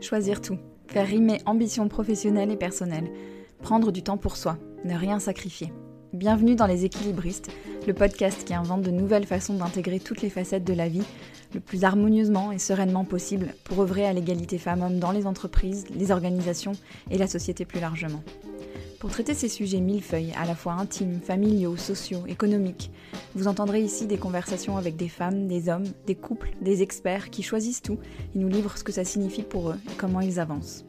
Choisir tout. Faire rimer ambition professionnelle et personnelle. Prendre du temps pour soi. Ne rien sacrifier. Bienvenue dans Les Équilibristes, le podcast qui invente de nouvelles façons d'intégrer toutes les facettes de la vie le plus harmonieusement et sereinement possible pour œuvrer à l'égalité femmes-hommes dans les entreprises, les organisations et la société plus largement. Pour traiter ces sujets millefeuilles, à la fois intimes, familiaux, sociaux, économiques, vous entendrez ici des conversations avec des femmes, des hommes, des couples, des experts qui choisissent tout et nous livrent ce que ça signifie pour eux et comment ils avancent.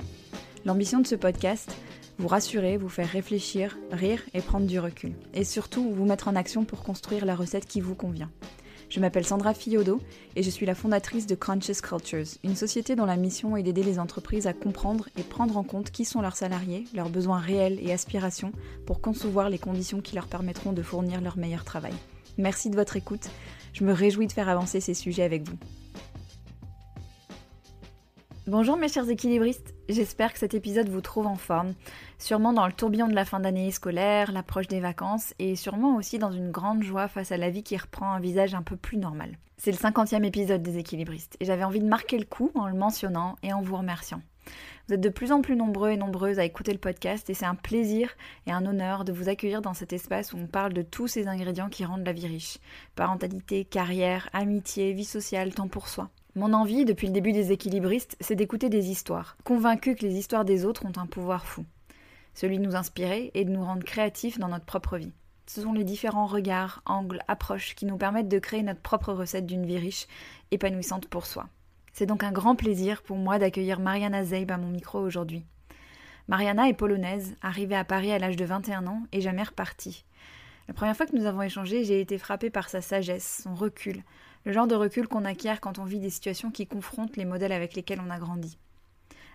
L'ambition de ce podcast, vous rassurer, vous faire réfléchir, rire et prendre du recul. Et surtout, vous mettre en action pour construire la recette qui vous convient. Je m'appelle Sandra Fiodo et je suis la fondatrice de Conscious Cultures, une société dont la mission est d'aider les entreprises à comprendre et prendre en compte qui sont leurs salariés, leurs besoins réels et aspirations pour concevoir les conditions qui leur permettront de fournir leur meilleur travail. Merci de votre écoute. Je me réjouis de faire avancer ces sujets avec vous. Bonjour mes chers équilibristes, j'espère que cet épisode vous trouve en forme, sûrement dans le tourbillon de la fin d'année scolaire, l'approche des vacances et sûrement aussi dans une grande joie face à la vie qui reprend un visage un peu plus normal. C'est le cinquantième épisode des équilibristes et j'avais envie de marquer le coup en le mentionnant et en vous remerciant. Vous êtes de plus en plus nombreux et nombreuses à écouter le podcast et c'est un plaisir et un honneur de vous accueillir dans cet espace où on parle de tous ces ingrédients qui rendent la vie riche. Parentalité, carrière, amitié, vie sociale, temps pour soi. Mon envie, depuis le début des équilibristes, c'est d'écouter des histoires, convaincu que les histoires des autres ont un pouvoir fou. Celui de nous inspirer et de nous rendre créatifs dans notre propre vie. Ce sont les différents regards, angles, approches qui nous permettent de créer notre propre recette d'une vie riche, épanouissante pour soi. C'est donc un grand plaisir pour moi d'accueillir Mariana Zeib à mon micro aujourd'hui. Mariana est polonaise, arrivée à Paris à l'âge de 21 ans et jamais repartie. La première fois que nous avons échangé, j'ai été frappée par sa sagesse, son recul, le genre de recul qu'on acquiert quand on vit des situations qui confrontent les modèles avec lesquels on a grandi.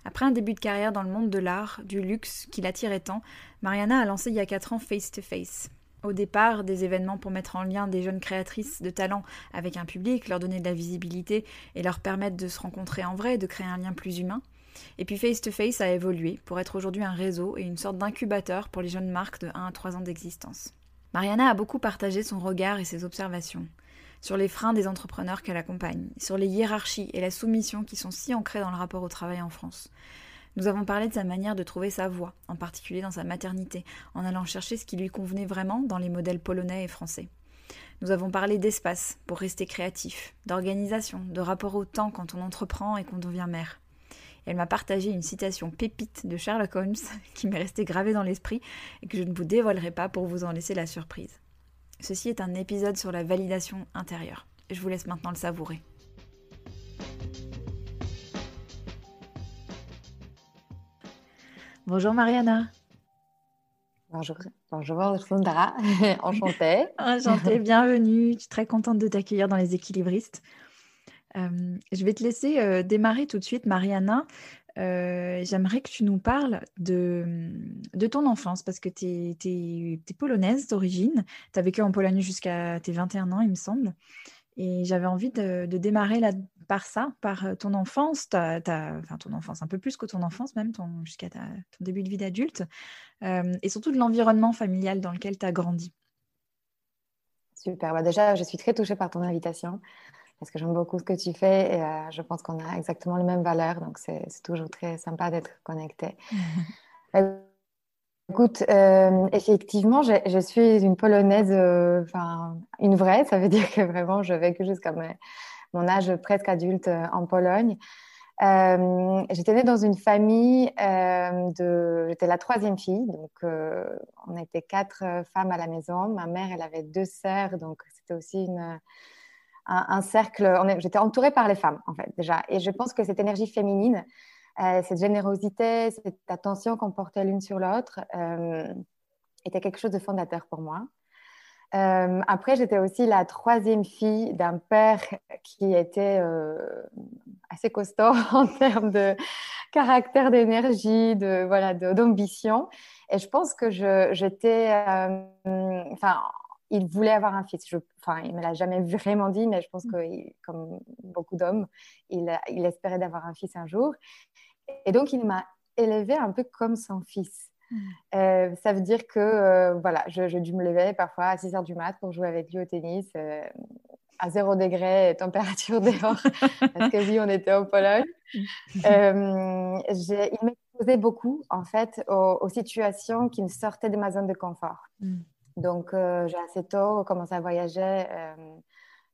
Après un début de carrière dans le monde de l'art, du luxe, qui l'attirait tant, Mariana a lancé il y a 4 ans Face to Face. Au départ, des événements pour mettre en lien des jeunes créatrices de talent avec un public, leur donner de la visibilité et leur permettre de se rencontrer en vrai, de créer un lien plus humain. Et puis Face to Face a évolué pour être aujourd'hui un réseau et une sorte d'incubateur pour les jeunes marques de 1 à 3 ans d'existence. Mariana a beaucoup partagé son regard et ses observations sur les freins des entrepreneurs qu'elle accompagne, sur les hiérarchies et la soumission qui sont si ancrées dans le rapport au travail en France. Nous avons parlé de sa manière de trouver sa voie, en particulier dans sa maternité, en allant chercher ce qui lui convenait vraiment dans les modèles polonais et français. Nous avons parlé d'espace pour rester créatif, d'organisation, de rapport au temps quand on entreprend et qu'on devient mère. Elle m'a partagé une citation pépite de Sherlock Holmes qui m'est restée gravée dans l'esprit et que je ne vous dévoilerai pas pour vous en laisser la surprise. Ceci est un épisode sur la validation intérieure. Je vous laisse maintenant le savourer. Bonjour Mariana. Bonjour, bonjour Sandra, enchantée. enchantée, bienvenue. Je suis très contente de t'accueillir dans les équilibristes. Euh, je vais te laisser euh, démarrer tout de suite, Mariana. Euh, j'aimerais que tu nous parles de, de ton enfance parce que tu es, polonaise d'origine. Tu as vécu en Pologne jusqu'à tes 21 ans, il me semble. Et j'avais envie de, démarrer là, par ça, par ton enfance, enfin ton enfance, un peu plus que ton enfance même, jusqu'à ton début de vie d'adulte, et surtout de l'environnement familial dans lequel tu as grandi. Super, bah, déjà je suis très touchée par ton invitation parce que j'aime beaucoup ce que tu fais et euh, je pense qu'on a exactement les mêmes valeurs, donc c'est toujours très sympa d'être connecté. Euh, écoute, euh, effectivement, je, suis une Polonaise, enfin une vraie, ça veut dire que vraiment je vécu jusqu'à mon âge presque adulte en Pologne. j'étais née dans une famille de. J'étais la troisième fille, donc on était quatre femmes à la maison. Ma mère, elle avait deux sœurs, donc c'était aussi une, un, cercle. J'étais entourée par les femmes, en fait, déjà. Et je pense que cette énergie féminine, euh, cette générosité, cette attention qu'on portait l'une sur l'autre, euh, était quelque chose de fondateur pour moi. Euh, après, j'étais aussi la troisième fille d'un père qui était assez costaud en termes de caractère, d'énergie, de voilà, d'ambition. Et je pense que j'étais, enfin, il voulait avoir un fils. Je, enfin, il ne me l'a jamais vraiment dit, mais je pense mm. que, comme beaucoup d'hommes, il, il, espérait d'avoir un fils un jour. Et donc, il m'a élevée un peu comme son fils. Mm. Euh, ça veut dire que, euh, voilà, je, je, dû me lever parfois à 6 heures du mat pour jouer avec lui au tennis. Euh, à zéro degré, température dehors, parce que oui, on était en Pologne. Il m'exposait beaucoup, en fait, aux, situations qui me sortaient de ma zone de confort. Mm. Donc, euh, j'ai assez tôt commencé à voyager euh,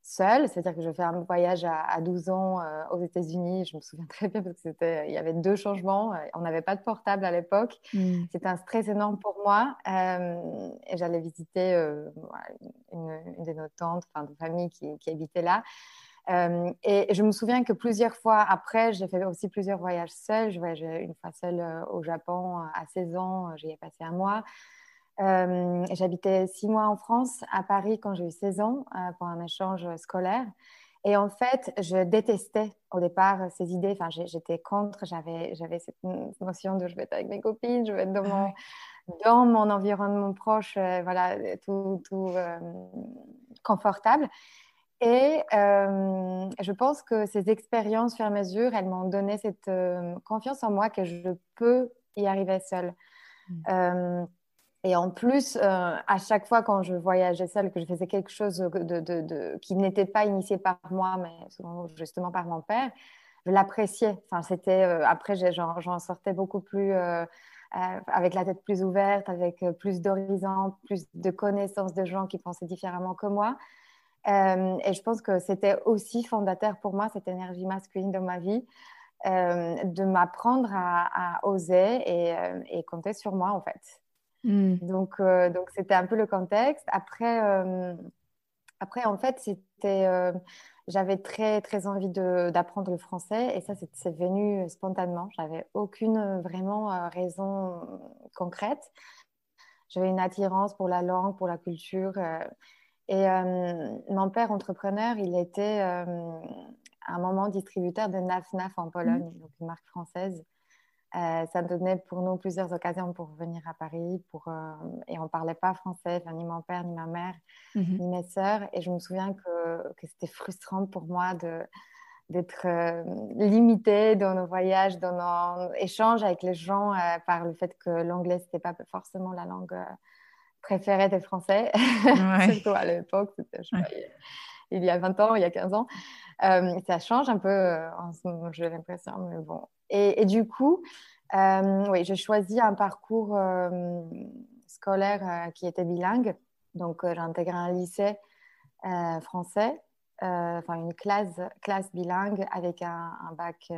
seule, c'est-à-dire que je fais un voyage à, 12 ans euh, aux États-Unis. Je me souviens très bien parce qu'il y avait deux changements. On n'avait pas de portable à l'époque. Mm. C'était un stress énorme pour moi. et j'allais visiter une, de nos tantes, enfin, de famille qui, qui habitait là. et je me souviens que plusieurs fois après, j'ai fait aussi plusieurs voyages seuls. Je voyageais une fois seule au Japon à 16 ans, j'y ai passé un mois. Euh, j'habitais six mois en France, à Paris, quand j'ai eu 16 ans, euh, pour un échange scolaire. Et en fait, je détestais au départ ces idées. Enfin, j'étais contre. J'avais, cette notion de je vais être avec mes copines, je vais être dans mon, dans mon environnement proche, euh, voilà, tout, tout confortable. Et je pense que ces expériences, sur mesure, elles m'ont donné cette confiance en moi que je peux y arriver seule. Mmh. Et en plus, euh, à chaque fois quand je voyageais seule, que je faisais quelque chose qui n'était pas initié par moi, mais justement par mon père, je l'appréciais. Enfin, euh, après, j'en sortais beaucoup plus euh, avec la tête plus ouverte, avec plus d'horizons, plus de connaissances de gens qui pensaient différemment que moi. et je pense que c'était aussi fondateur pour moi cette énergie masculine dans ma vie. de m'apprendre à, oser et compter sur moi en fait. Mm. Donc, euh, donc c'était un peu le contexte. Après, euh, après en fait, c'était, euh, j'avais très, très envie d'apprendre le français et ça, c'est venu spontanément. J'avais aucune vraiment raison concrète. J'avais une attirance pour la langue, pour la culture. et mon père, entrepreneur, il était à un moment distributeur de NAF-NAF en Pologne, mm. donc une marque française. Euh, ça donnait pour nous plusieurs occasions pour venir à Paris. Pour, euh, et on ne parlait pas français, ni mon père, ni ma mère, mhm. ni mes sœurs. Et je me souviens que, que c'était frustrant pour moi d'être euh, limitée dans nos voyages, dans nos échanges avec les gens par le fait que l'anglais, ce n'était pas forcément la langue préférée des Français. Surtout à l'époque, il y a 20 ans, il y a 15 ans. ça change un peu en ce moment, j'ai l'impression, mais bon, et, du coup, euh, oui, j'ai choisi un parcours euh, scolaire euh, qui était bilingue. Donc, j'ai intégré un lycée français, enfin une classe, classe bilingue avec un, bac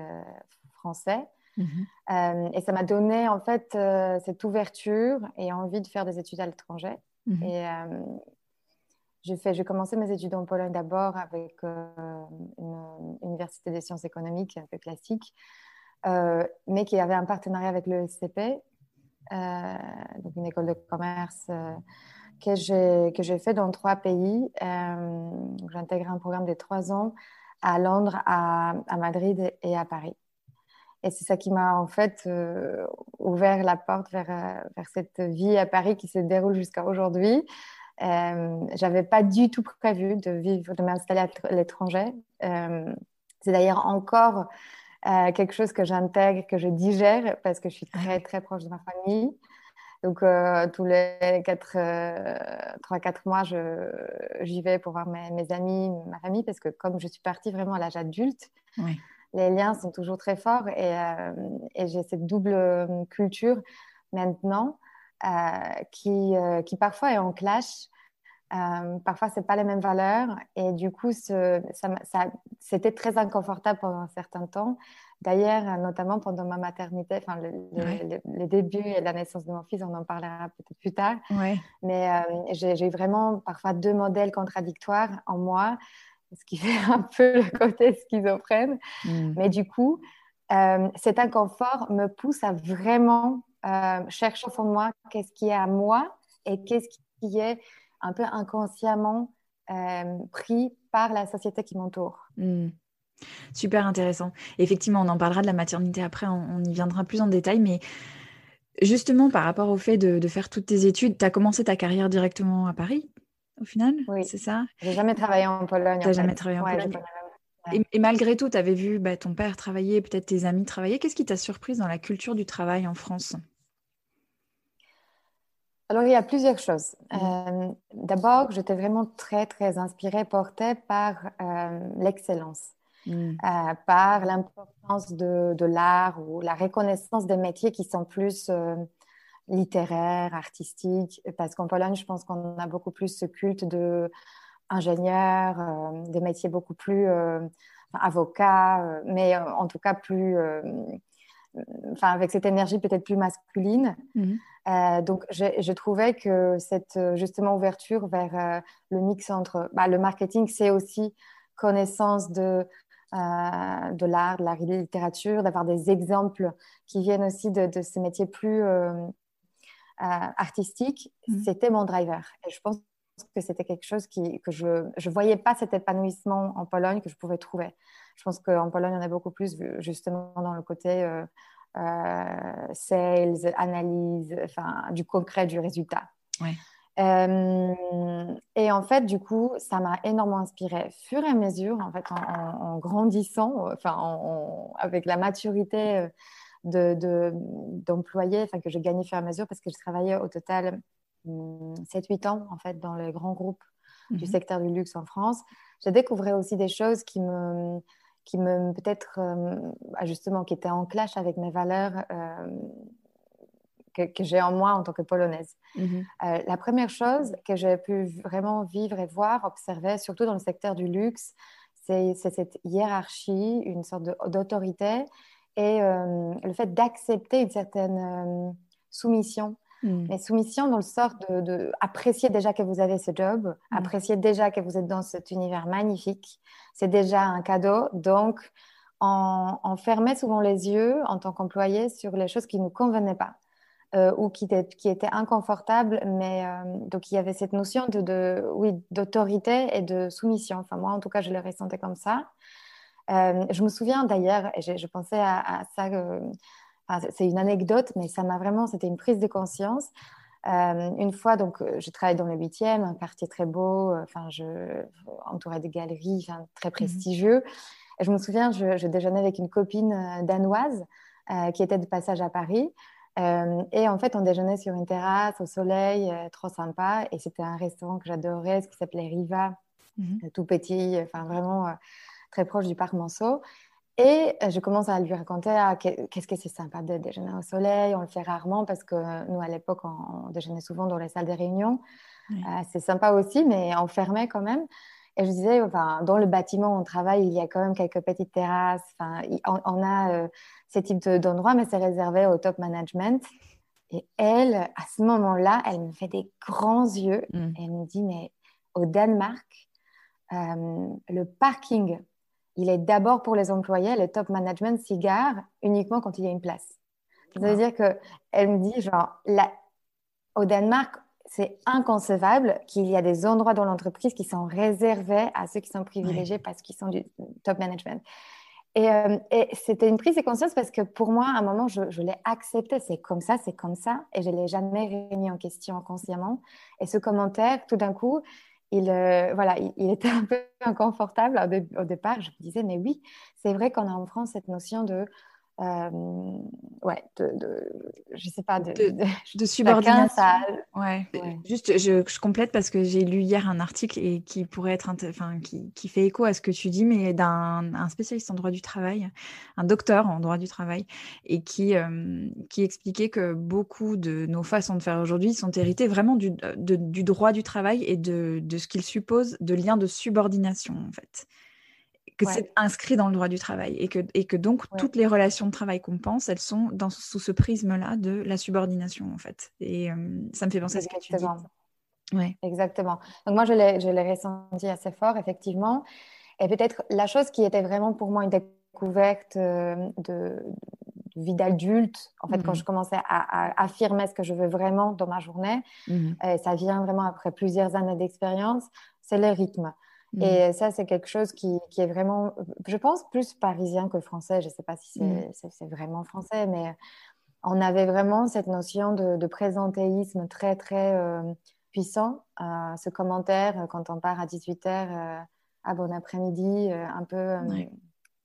français. Mhm. et ça m'a donné en fait cette ouverture et envie de faire des études à l'étranger. Mhm. Et j'ai commencé mes études en Pologne d'abord avec une université des sciences économiques un peu classique. Euh, mais qui avait un partenariat avec le SCP, euh, donc une école de commerce euh, que j'ai fait dans trois pays. j'ai un programme de trois ans à Londres, à, à Madrid et à Paris. Et c'est ça qui m'a en fait ouvert la porte vers, vers, cette vie à Paris qui se déroule jusqu'à aujourd'hui. Euh, J'avais pas du tout prévu de vivre, de m'installer à l'étranger. c'est d'ailleurs encore euh, quelque chose que j'intègre, que je digère parce que je suis très très proche de ma famille. Donc euh, tous les 3-4 euh, mois, j'y vais pour voir mes, mes, amis, ma famille, parce que comme je suis partie vraiment à l'âge adulte, les liens sont toujours très forts et, et j'ai cette double culture maintenant qui, qui parfois est en clash euh, parfois, ce pas les mêmes valeurs. Et du coup, ça, c'était très inconfortable pendant un certain temps. D'ailleurs, notamment pendant ma maternité, enfin, le, début et la naissance de mon fils, on en parlera peut-être plus tard. Mais euh, j'ai, vraiment parfois deux modèles contradictoires en moi, ce qui fait un peu le côté schizophrène. Hmm. Mais du coup, euh, cet inconfort me pousse à vraiment chercher au fond de moi qu'est-ce qui est à moi et qu'est-ce qui est un peu inconsciemment euh, pris par la société qui m'entoure. Hmm. Super intéressant. Effectivement, on en parlera de la maternité après, on, y viendra plus en détail, mais justement par rapport au fait de, faire toutes tes études, tu as commencé ta carrière directement à Paris au final Oui. C'est ça? J'ai jamais travaillé en Pologne. Tu jamais travaillé en Pologne et, malgré tout, tu avais vu bah, ton père travailler, peut-être tes amis travailler. Qu'est-ce qui t'a surprise dans la culture du travail en France? Alors, il y a plusieurs choses. Euh, d'abord, j'étais vraiment très, très inspirée, portée par euh, l'excellence, mm. euh, par l'importance de, de l'art ou la reconnaissance des métiers qui sont plus littéraires, artistiques. Parce qu'en Pologne, je pense qu'on a beaucoup plus ce culte de ingénieurs, des métiers beaucoup plus avocats, mais en tout cas plus enfin, avec cette énergie peut-être plus masculine. Mhm. Euh, donc, je trouvais que cette justement ouverture vers euh, le mix entre bah, le marketing, c'est aussi connaissance de, euh, de l'art, de la littérature, d'avoir des exemples qui viennent aussi de, ces métiers plus artistiques. Mhm. C'était mon driver. Et je pense que c'était quelque chose qui, que je ne voyais pas cet épanouissement en Pologne que je pouvais trouver. Je pense qu'en Pologne, on est beaucoup plus justement dans le côté euh, euh, sales, analyse, enfin, du concret, du résultat. Euh, et en fait, du coup, ça m'a énormément inspiré. Fur et à mesure, en fait, en, grandissant, enfin, avec la maturité d'employés de, enfin, que je gagnais fur et à mesure, parce que je travaillais au total 7-8 ans, en fait, dans les grands groupes du mhm. secteur du luxe en France. J'ai découvert aussi des choses qui me qui me peut-être euh, bah, justement qui était en clash avec mes valeurs euh, que, j'ai en moi en tant que polonaise. Mhm. Euh, la première chose que j'ai pu vraiment vivre et voir, observer, surtout dans le secteur du luxe, c'est cette hiérarchie, une sorte d'autorité et le fait d'accepter une certaine soumission Mm. Mais soumission dans le sort de, apprécier déjà que vous avez ce job, mm. apprécier déjà que vous êtes dans cet univers magnifique. C'est déjà un cadeau. Donc, on, fermait souvent les yeux en tant qu'employé sur les choses qui ne nous convenaient pas. Euh, ou qui, qui étaient inconfortables, mais euh, donc il y avait cette notion de, oui, d'autorité et de soumission. Enfin, moi, en tout cas, je le ressentais comme ça. Euh, je me souviens d'ailleurs, et je, pensais à, à ça c'est une anecdote, mais ça m'a vraiment, c'était une prise de conscience. Euh, une fois, donc, euh, je travaille dans le 8e, un quartier très beau, euh, enfin, je, entouré de galeries, très mhm. prestigieux. Et je me souviens, je, déjeunais avec une copine danoise qui était de passage à Paris. et en fait, on déjeunait sur une terrasse au soleil, trop sympa. Et c'était un restaurant que j'adorais, ce qui s'appelait Riva, mhm. tout petit, enfin, vraiment très proche du parc Monceau. Et euh, je commence à lui raconter ah, qu'est-ce que c'est sympa de déjeuner au soleil. On le fait rarement parce que nous, à l'époque, on, déjeunait souvent dans les salles des réunions. Euh, c'est sympa aussi, mais enfermé quand même. Et je disais, enfin, dans le bâtiment où on travaille, il y a quand même quelques petites terrasses. Enfin, on, a euh, ce type d'endroit, mais c'est réservé au top management. Et elle, à ce moment-là, elle me fait des grands yeux. Mm. Et elle me dit, mais au Danemark, le parking il est d'abord pour les employés, le top management s'y uniquement quand il y a une place. Ça veut dire qu'elle me dit, genre, au Danemark, c'est inconcevable qu'il y a des endroits dans l'entreprise qui sont réservés à ceux qui sont privilégiés parce qu'ils sont du top management. Euh, et, c'était une prise de conscience parce que pour moi, à un moment, je, je l'ai accepté. C'est comme ça, c'est comme ça. Et je ne l'ai jamais remis en question consciemment. Et ce commentaire, tout d'un coup, il, euh, il, était un peu inconfortable au, départ. Je me disais, mais oui, c'est vrai qu'on a en France cette notion de euh, ouais, de, de, je sais pas, de, de, subordination. Ouais. Juste, je, je, complète parce que j'ai lu hier un article et qui pourrait être, enfin, qui, qui, fait écho à ce que tu dis, mais d'un un spécialiste en droit du travail, un docteur en droit du travail, et qui, euh, qui expliquait que beaucoup de nos façons de faire aujourd'hui sont héritées vraiment du, du droit du travail et de, de ce qu'il suppose de liens de subordination, en fait que c'est inscrit dans le droit du travail et que, et que donc toutes les relations de travail qu'on pense, elles sont dans, sous ce prisme-là de la subordination en fait. Et euh, ça me fait penser à ce que tu dis. Ouais. Exactement. Donc moi, je l'ai ressenti assez fort, effectivement. Et peut-être la chose qui était vraiment pour moi une découverte euh, de, vie d'adulte, en fait, quand mmh je commençais à, affirmer ce que je veux vraiment dans ma journée, mmh et ça vient vraiment après plusieurs années d'expérience, c'est le rythme. Et mm. ça, c'est quelque chose qui, qui, est vraiment, je pense, plus parisien que français. Je ne sais pas si c'est mm. vraiment français, mais on avait vraiment cette notion de, présentéisme très, très euh, puissant. Euh, ce commentaire, quand on part à 18h, euh, à bon après-midi, un peu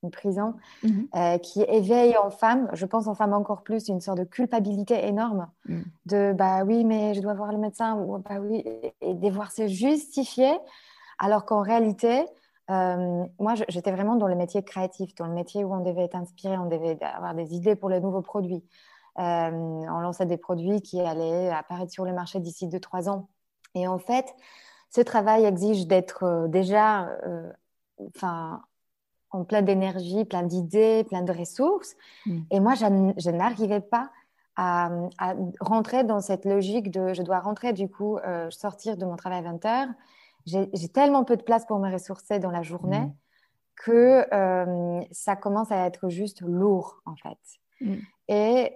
une prison, mhm. qui éveille en femmes, je pense en femmes encore plus, une sorte de culpabilité énorme mm. de bah oui, mais je dois voir le médecin, ou bah oui, et devoir se justifier, alors qu'en réalité, moi, j'étais vraiment dans le métier créatif, dans le métier où on devait être inspiré, on devait avoir des idées pour les nouveaux produits. on lançait des produits qui allaient apparaître sur le marché d'ici 2-3 ans. Et en fait, ce travail exige d'être euh, déjà euh, enfin, en plein d'énergie, plein d'idées, plein de ressources. Mm. Et moi, je, n'arrivais pas à, rentrer dans cette logique de je dois rentrer, du coup, euh, sortir de mon travail à 20 heures. J'ai tellement peu de place pour me ressourcer dans la journée mm. que ça commence à être juste lourd, en fait. Mm. Et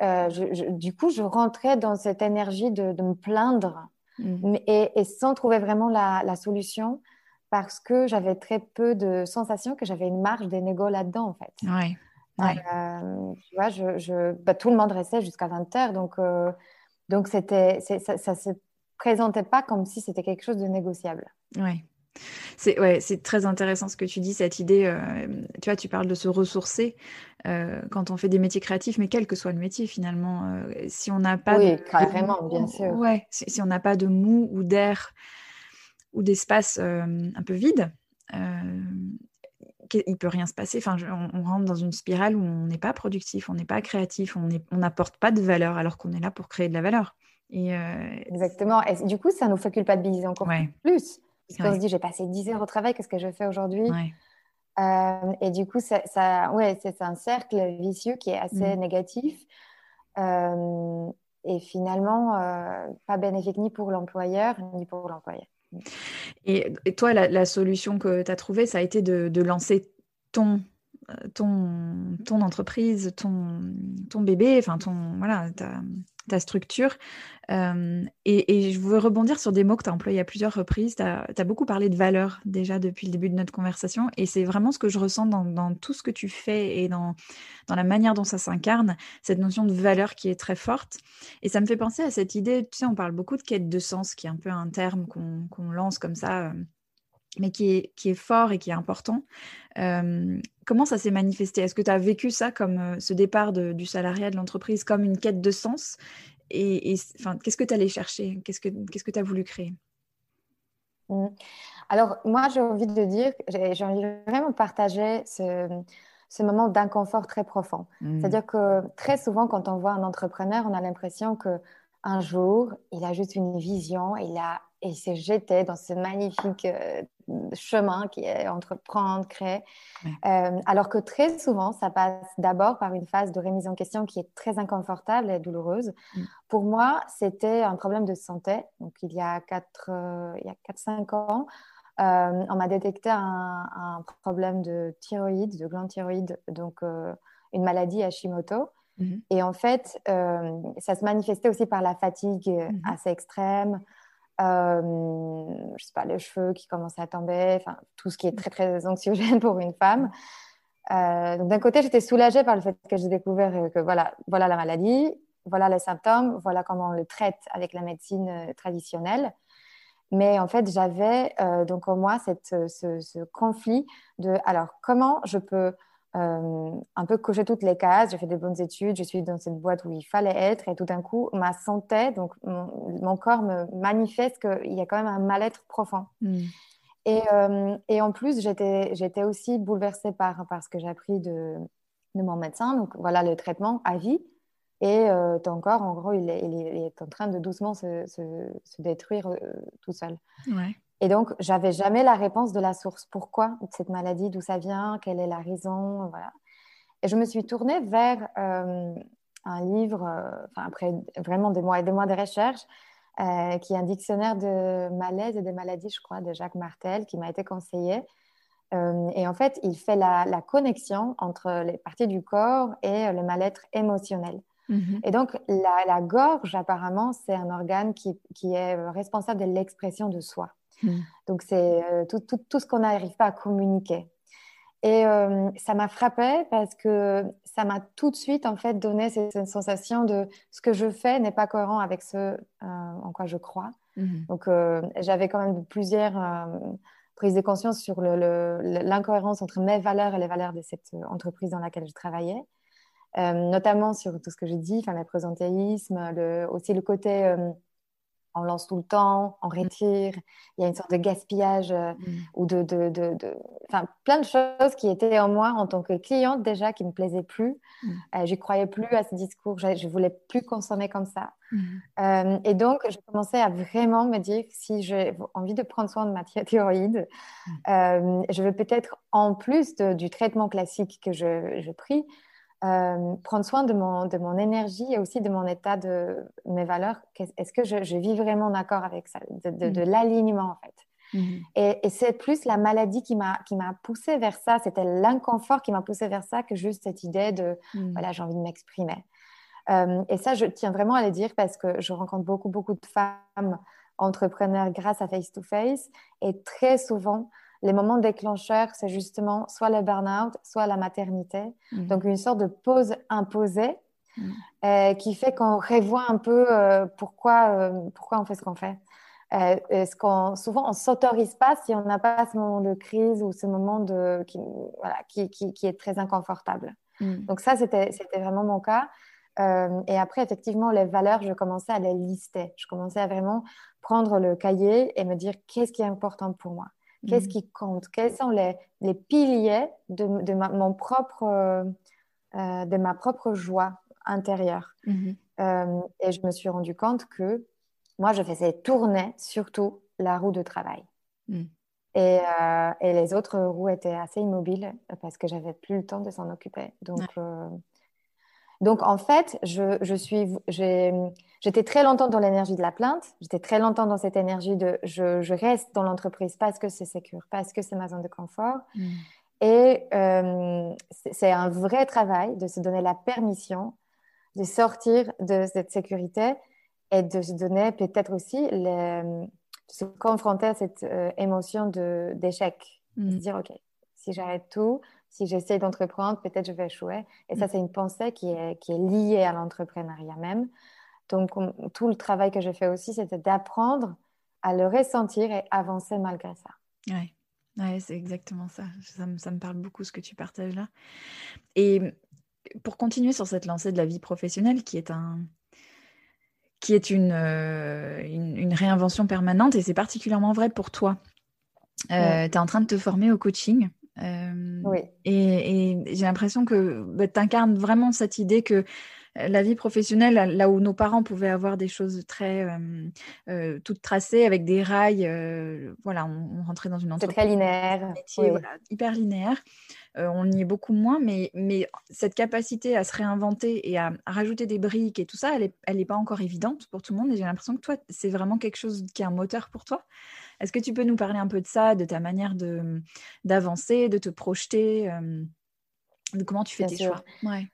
du coup, je rentrais dans cette énergie de, de me plaindre Mm. Et, sans trouver vraiment la, solution parce que j'avais très peu de sensations que j'avais une marge des négo là-dedans, en fait. Ouais. Euh, tu vois, je, bah, tout le monde restait jusqu'à 20 heures, donc, euh, donc c'était, ça ne se présentait pas comme si c'était quelque chose de négociable. Ouais. C'est ouais, très intéressant ce que tu dis, cette idée. Euh, tu vois, tu parles de se ressourcer euh, quand on fait des métiers créatifs, mais quel que soit le métier finalement, euh, si on n'a pas oui, carrément, bien sûr. Ouais, si, on n'a pas de mou ou d'air ou d'espace un peu vide, il peut rien se passer. Enfin, on, rentre dans une spirale où on n'est pas productif, on n'est pas créatif, on n'apporte pas de valeur alors qu'on est là pour créer de la valeur. Et Exactement. Et du coup, ça nous fait culpabiliser encore plus. Parce qu'on se dit, j'ai passé 10 heures au travail, qu'est-ce que je fais aujourd'hui euh, Et du coup, ça, ça ouais, c'est un cercle vicieux qui est assez mm. négatif. Euh, et finalement, euh, pas bénéfique ni pour l'employeur, ni pour l'employé. Et, toi, la, solution que tu as trouvée, ça a été de, de lancer ton ton, ton entreprise, ton, ton bébé, enfin ton voilà, ta, ta structure. Euh, et, je veux rebondir sur des mots que tu as employés à plusieurs reprises. Tu as, beaucoup parlé de valeur déjà depuis le début de notre conversation. Et c'est vraiment ce que je ressens dans, tout ce que tu fais et dans, dans la manière dont ça s'incarne, cette notion de valeur qui est très forte. Et ça me fait penser à cette idée, tu sais, on parle beaucoup de quête de sens, qui est un peu un terme qu'on lance comme ça. Euh, mais qui est, qui est fort et qui est important. Euh, comment ça s'est manifesté? Est-ce que tu as vécu ça comme euh, ce départ du salariat de l'entreprise comme une quête de sens? Et, enfin, qu'est-ce que tu allais chercher? Qu'est-ce que tu que as voulu créer? Mmh. Alors, moi, j'ai envie de dire, j'ai envie vraiment de partager ce, ce moment d'inconfort très profond. Mmh. C'est-à-dire que très souvent, quand on voit un entrepreneur, on a l'impression que un jour, il a juste une vision, il a et il s'est jeté dans ce magnifique euh, chemin qui est entreprendre, créer. Euh, alors que très souvent, ça passe d'abord par une phase de remise en question qui est très inconfortable et douloureuse. Mm. Pour moi, c'était un problème de santé. Donc, il y a 4-5 euh, ans, on m'a détecté un, problème de thyroïde, de glande thyroïde, donc une maladie Hashimoto. Mm-hmm. Et en fait, ça se manifestait aussi par la fatigue mm-hmm. assez extrême, euh, je sais pas, les cheveux qui commencent à tomber, enfin tout ce qui est très très anxiogène pour une femme. Euh, donc d'un côté, j'étais soulagée par le fait que j'ai découvert que voilà, voilà la maladie, voilà les symptômes, voilà comment on le traite avec la médecine euh, traditionnelle. Mais en fait, j'avais donc en moi cette, ce, conflit de alors comment je peux euh, un peu cocher toutes les cases. J'ai fait des bonnes études, je suis dans cette boîte où il fallait être, et tout d'un coup, ma santé, donc mon, corps me manifeste qu'il y a quand même un mal-être profond. Et, euh, et, en plus, j'étais aussi bouleversée par, par ce que j'ai appris de, de, mon médecin. Donc voilà, le traitement à vie. Et euh, ton corps, en gros, il est, il est, en train de doucement se, se, se détruire tout seul. Ouais. Et donc, j'avais jamais la réponse de la source. Pourquoi cette maladie? D'où ça vient? Quelle est la raison? Voilà. Et je me suis tournée vers euh, un livre, euh, après vraiment des mois et des mois de recherche, euh, qui est un dictionnaire de malaise et des maladies, je crois, de Jacques Martel, qui m'a été conseillé. et en fait, il fait la, connexion entre les parties du corps et le mal-être émotionnel. Mm-hmm. Et donc, la, gorge, apparemment, c'est un organe qui, qui est responsable de l'expression de soi. Mm. Donc, c'est euh, tout, tout, tout, ce qu'on n'arrive pas à communiquer. Et euh, ça m'a frappé parce que ça m'a tout de suite en fait donné cette sensation de ce que je fais n'est pas cohérent avec ce euh, en quoi je crois. Mm-hmm. Donc j'avais quand même plusieurs prise de conscience sur l'incohérence entre mes valeurs et les valeurs de cette entreprise dans laquelle je travaillais. Notamment sur tout ce que j'ai dit, enfin, le présentéisme, aussi le côté on lance tout le temps, on mm. retire, il y a une sorte de gaspillage euh, mm. ou de, de, de, Enfin, plein de choses qui étaient en moi en tant que cliente déjà qui ne me plaisaient plus. Mm. Euh, je ne croyais plus à ce discours, je ne voulais plus consommer comme ça. Euh, et donc, je commençais à vraiment me dire si j'ai envie de prendre soin de ma thyroïde, je vais peut-être, en plus du traitement classique que je, je pris, euh, prendre soin de mon, de mon énergie et aussi de mon état de mes valeurs. Est-ce que je, je, vis vraiment en accord avec ça, de, de, mm. l'alignement en fait. Mm-hmm. Et, et c'est plus la maladie qui m'a qui m'a poussée vers ça. C'était l'inconfort qui m'a poussée vers ça que juste cette idée de mm. voilà j'ai envie de m'exprimer. Euh, et ça, je tiens vraiment à le dire parce que je rencontre beaucoup beaucoup de femmes entrepreneurs grâce à Face to Face et très souvent les moments déclencheurs, c'est justement soit le burn-out, soit la maternité. Mhm. Donc, une sorte de pause imposée mhm. euh, qui fait qu'on revoit un peu euh, pourquoi, euh, pourquoi on fait ce qu'on fait. ce qu'on, souvent, on ne s'autorise pas si on n'a pas ce moment de crise ou ce moment de, qui, voilà, qui, qui, est très inconfortable. Mhm. Donc, ça, c'était, c'était vraiment mon cas. et après, effectivement, les valeurs, je commençais à les lister. Je commençais à vraiment prendre le cahier et me dire qu'est-ce qui est important pour moi? Qu'est-ce mm. qui compte? Quels sont les, les piliers de, de, ma, mon propre, euh, euh, de ma propre joie intérieure? Mm-hmm. euh, Et je me suis rendu compte que moi, je faisais tourner surtout la roue de travail. Mm. Et, et, les autres roues étaient assez immobiles parce que j'avais plus le temps de s'en occuper. Donc, donc, en fait, je, je suis, j'étais très longtemps dans l'énergie de la plainte. J'étais très longtemps dans cette énergie de je, je reste dans l'entreprise parce que c'est sécure, parce que c'est ma zone de confort. Mm. Et euh, c'est un vrai travail de se donner la permission de sortir de cette sécurité et de se donner peut-être aussi les, de se confronter à cette euh, émotion d'échec. De, se mm. dire, OK, si j'arrête tout, si j'essaie d'entreprendre, peut-être je vais échouer. Et ça, mm. c'est une pensée qui est, qui est liée à l'entrepreneuriat même. Donc, tout le travail que j'ai fait aussi, c'était d'apprendre à le ressentir et avancer malgré ça. Oui, ouais, c'est exactement ça. ça. ça. me parle beaucoup ce que tu partages là. Et pour continuer sur cette lancée de la vie professionnelle, qui est un, qui est une, euh, une, réinvention permanente, et c'est particulièrement vrai pour toi. Euh, tu es en train de te former au coaching. Euh, oui. Et, j'ai l'impression que bah, tu incarnes vraiment cette idée que euh, la vie professionnelle, là où nos parents pouvaient avoir des choses très euh, toutes tracées avec des rails, voilà, on, rentrait dans une entreprise. C'est très linéaire. hyper linéaire. on y est beaucoup moins, mais, mais cette capacité à se réinventer et à, rajouter des briques et tout ça, elle n'est elle est pas encore évidente pour tout le monde. Et j'ai l'impression que toi, c'est vraiment quelque chose qui est un moteur pour toi. Est-ce que tu peux nous parler un peu de ça, de ta manière d'avancer, de, te projeter, euh, de comment tu fais tes choix? Ouais.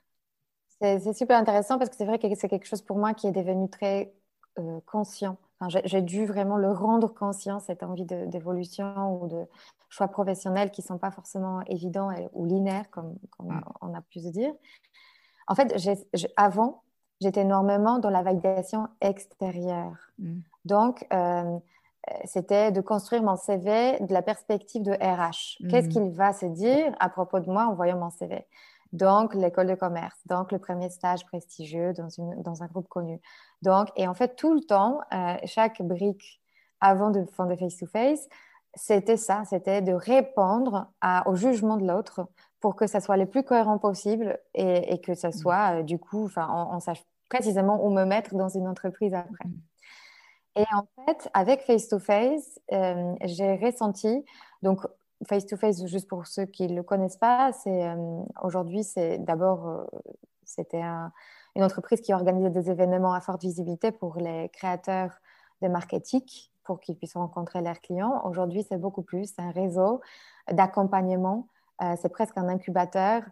C'est super intéressant parce que c'est vrai que c'est quelque chose pour moi qui est devenu très euh, conscient. J'ai dû vraiment le rendre conscient, cette envie d'évolution ou de choix professionnels qui ne sont pas forcément évidents ou linéaires, comme, mm. on a pu se dire. En fait, avant, j'étais énormément dans la validation extérieure. Mm. Donc, euh, c'était de construire mon CV de la perspective de RH. Qu'est-ce mhm. qu'il va se dire à propos de moi en voyant mon CV donc, l'école de commerce, donc le premier stage prestigieux dans, une, dans un groupe connu. Donc, et en fait, tout le temps, euh, chaque brique avant de fonder face-to-face, c'était ça, c'était de répondre à, au jugement de l'autre pour que ça soit le plus cohérent possible et, que ça mhm. soit, euh, du coup, enfin, on, sache précisément où me mettre dans une entreprise après. Mhm. Et en fait, avec Face to Face, euh, j'ai ressenti, donc Face to Face, juste pour ceux qui ne le connaissent pas, c'est euh, aujourd'hui, c'est d'abord, euh, c'était une entreprise qui organisait des événements à forte visibilité pour les créateurs de marketing pour qu'ils puissent rencontrer leurs clients. Aujourd'hui, c'est beaucoup plus, c'est un réseau d'accompagnement, c'est presque un incubateur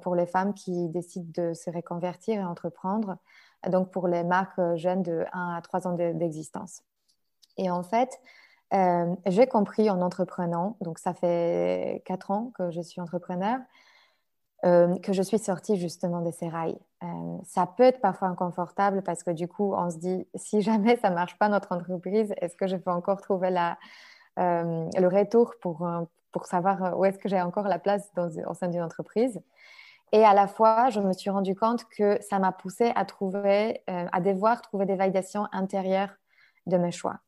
pour les femmes qui décident de se reconvertir et entreprendre donc pour les marques euh, jeunes de 1 à 3 ans d'existence. Et en fait, euh, j'ai compris en entreprenant, donc ça fait 4 ans que je suis entrepreneur, euh, que je suis sortie justement de ces rails. ça peut être parfois inconfortable parce que du coup, on se dit, si jamais ça ne marche pas notre entreprise, est-ce que je peux encore trouver le retour pour, pour savoir où est-ce que j'ai encore la place dans, au sein d'une entreprise? Et à la fois, je me suis rendu compte que ça m'a poussé à trouver, à devoir trouver des validations intérieures de mes choix.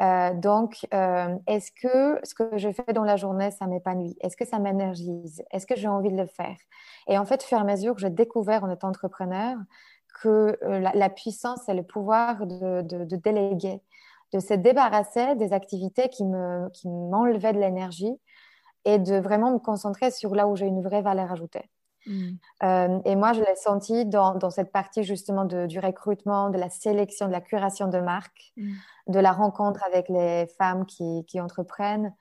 Euh, donc, euh, est-ce que ce que je fais dans la journée, ça m'épanouit? Est-ce que ça m'énergise? Est-ce que j'ai envie de le faire? Et en fait, au fur et à mesure, j'ai découvert en étant entrepreneur que euh, la, puissance et le pouvoir de, déléguer, de se débarrasser des activités qui m'enlevaient qui de l'énergie et de vraiment me concentrer sur là où j'ai une vraie valeur ajoutée. Mm. Euh, et moi, je l'ai senti dans, dans, cette partie justement de, du recrutement, de la sélection, de la curation de marques, mm. de la rencontre avec les femmes qui, qui entreprennent,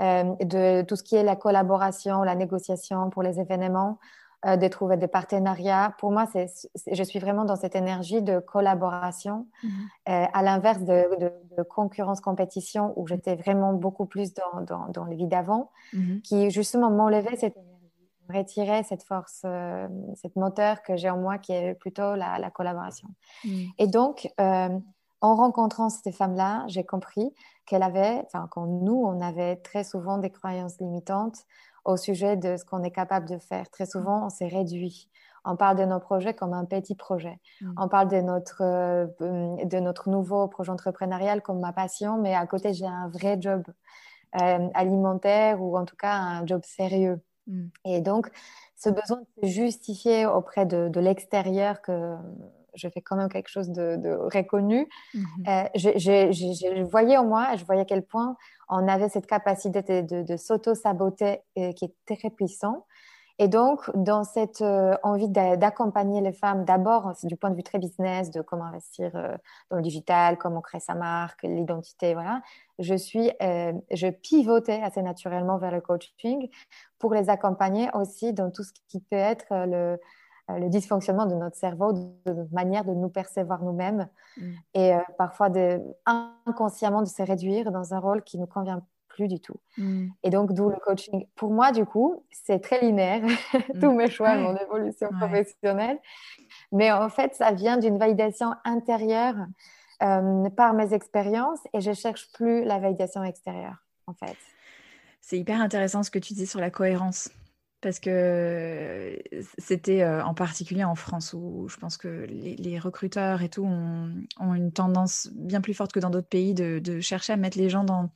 euh, de tout ce qui est la collaboration, la négociation pour les événements, euh, de trouver des partenariats. Pour moi, c'est, je suis vraiment dans cette énergie de collaboration, mm. à l'inverse de, de, concurrence, compétition, où j'étais vraiment beaucoup plus dans, dans, dans les vies d'avant, qui justement m'enlevait cette énergie retirer cette force, euh, cette moteur que j'ai en moi qui est plutôt la, collaboration. Mm. Et donc, euh, en rencontrant ces femmes-là, j'ai compris qu'elle avait, enfin, qu'on nous, on avait très souvent des croyances limitantes au sujet de ce qu'on est capable de faire. Très souvent, on s'est réduit. On parle de nos projets comme un petit projet. Mm. On parle de notre, euh, de notre nouveau projet entrepreneurial comme ma passion, mais à côté, j'ai un vrai job alimentaire ou en tout cas un job sérieux. Mm. Et donc, ce besoin de se justifier auprès de, l'extérieur que je fais quand même quelque chose de, reconnu, mm-hmm. euh, je, voyais en moi, je voyais à quel point on avait cette capacité de, de s'auto-saboter euh, qui est très puissant. Et donc, dans cette euh, envie d'accompagner les femmes, d'abord du point de vue très business, de comment investir euh, dans le digital, comment créer sa marque, l'identité, voilà, je suis, euh, je pivotais assez naturellement vers le coaching pour les accompagner aussi dans tout ce qui peut être le, le dysfonctionnement de notre cerveau, de notre manière de nous percevoir nous-mêmes mmh. et parfois de, inconsciemment de se réduire dans un rôle qui nous convient plus du tout. Mm. Et donc, d'où le coaching. Pour moi, du coup, c'est très linéaire, tous mm. mes choix, mon évolution professionnelle. Mais en fait, ça vient d'une validation intérieure euh, par mes expériences et je cherche plus la validation extérieure, en fait. C'est hyper intéressant ce que tu dis sur la cohérence. Parce que c'était euh, en particulier en France où je pense que les, recruteurs et tout ont, ont, une tendance bien plus forte que dans d'autres pays de, de, chercher à mettre les gens dans,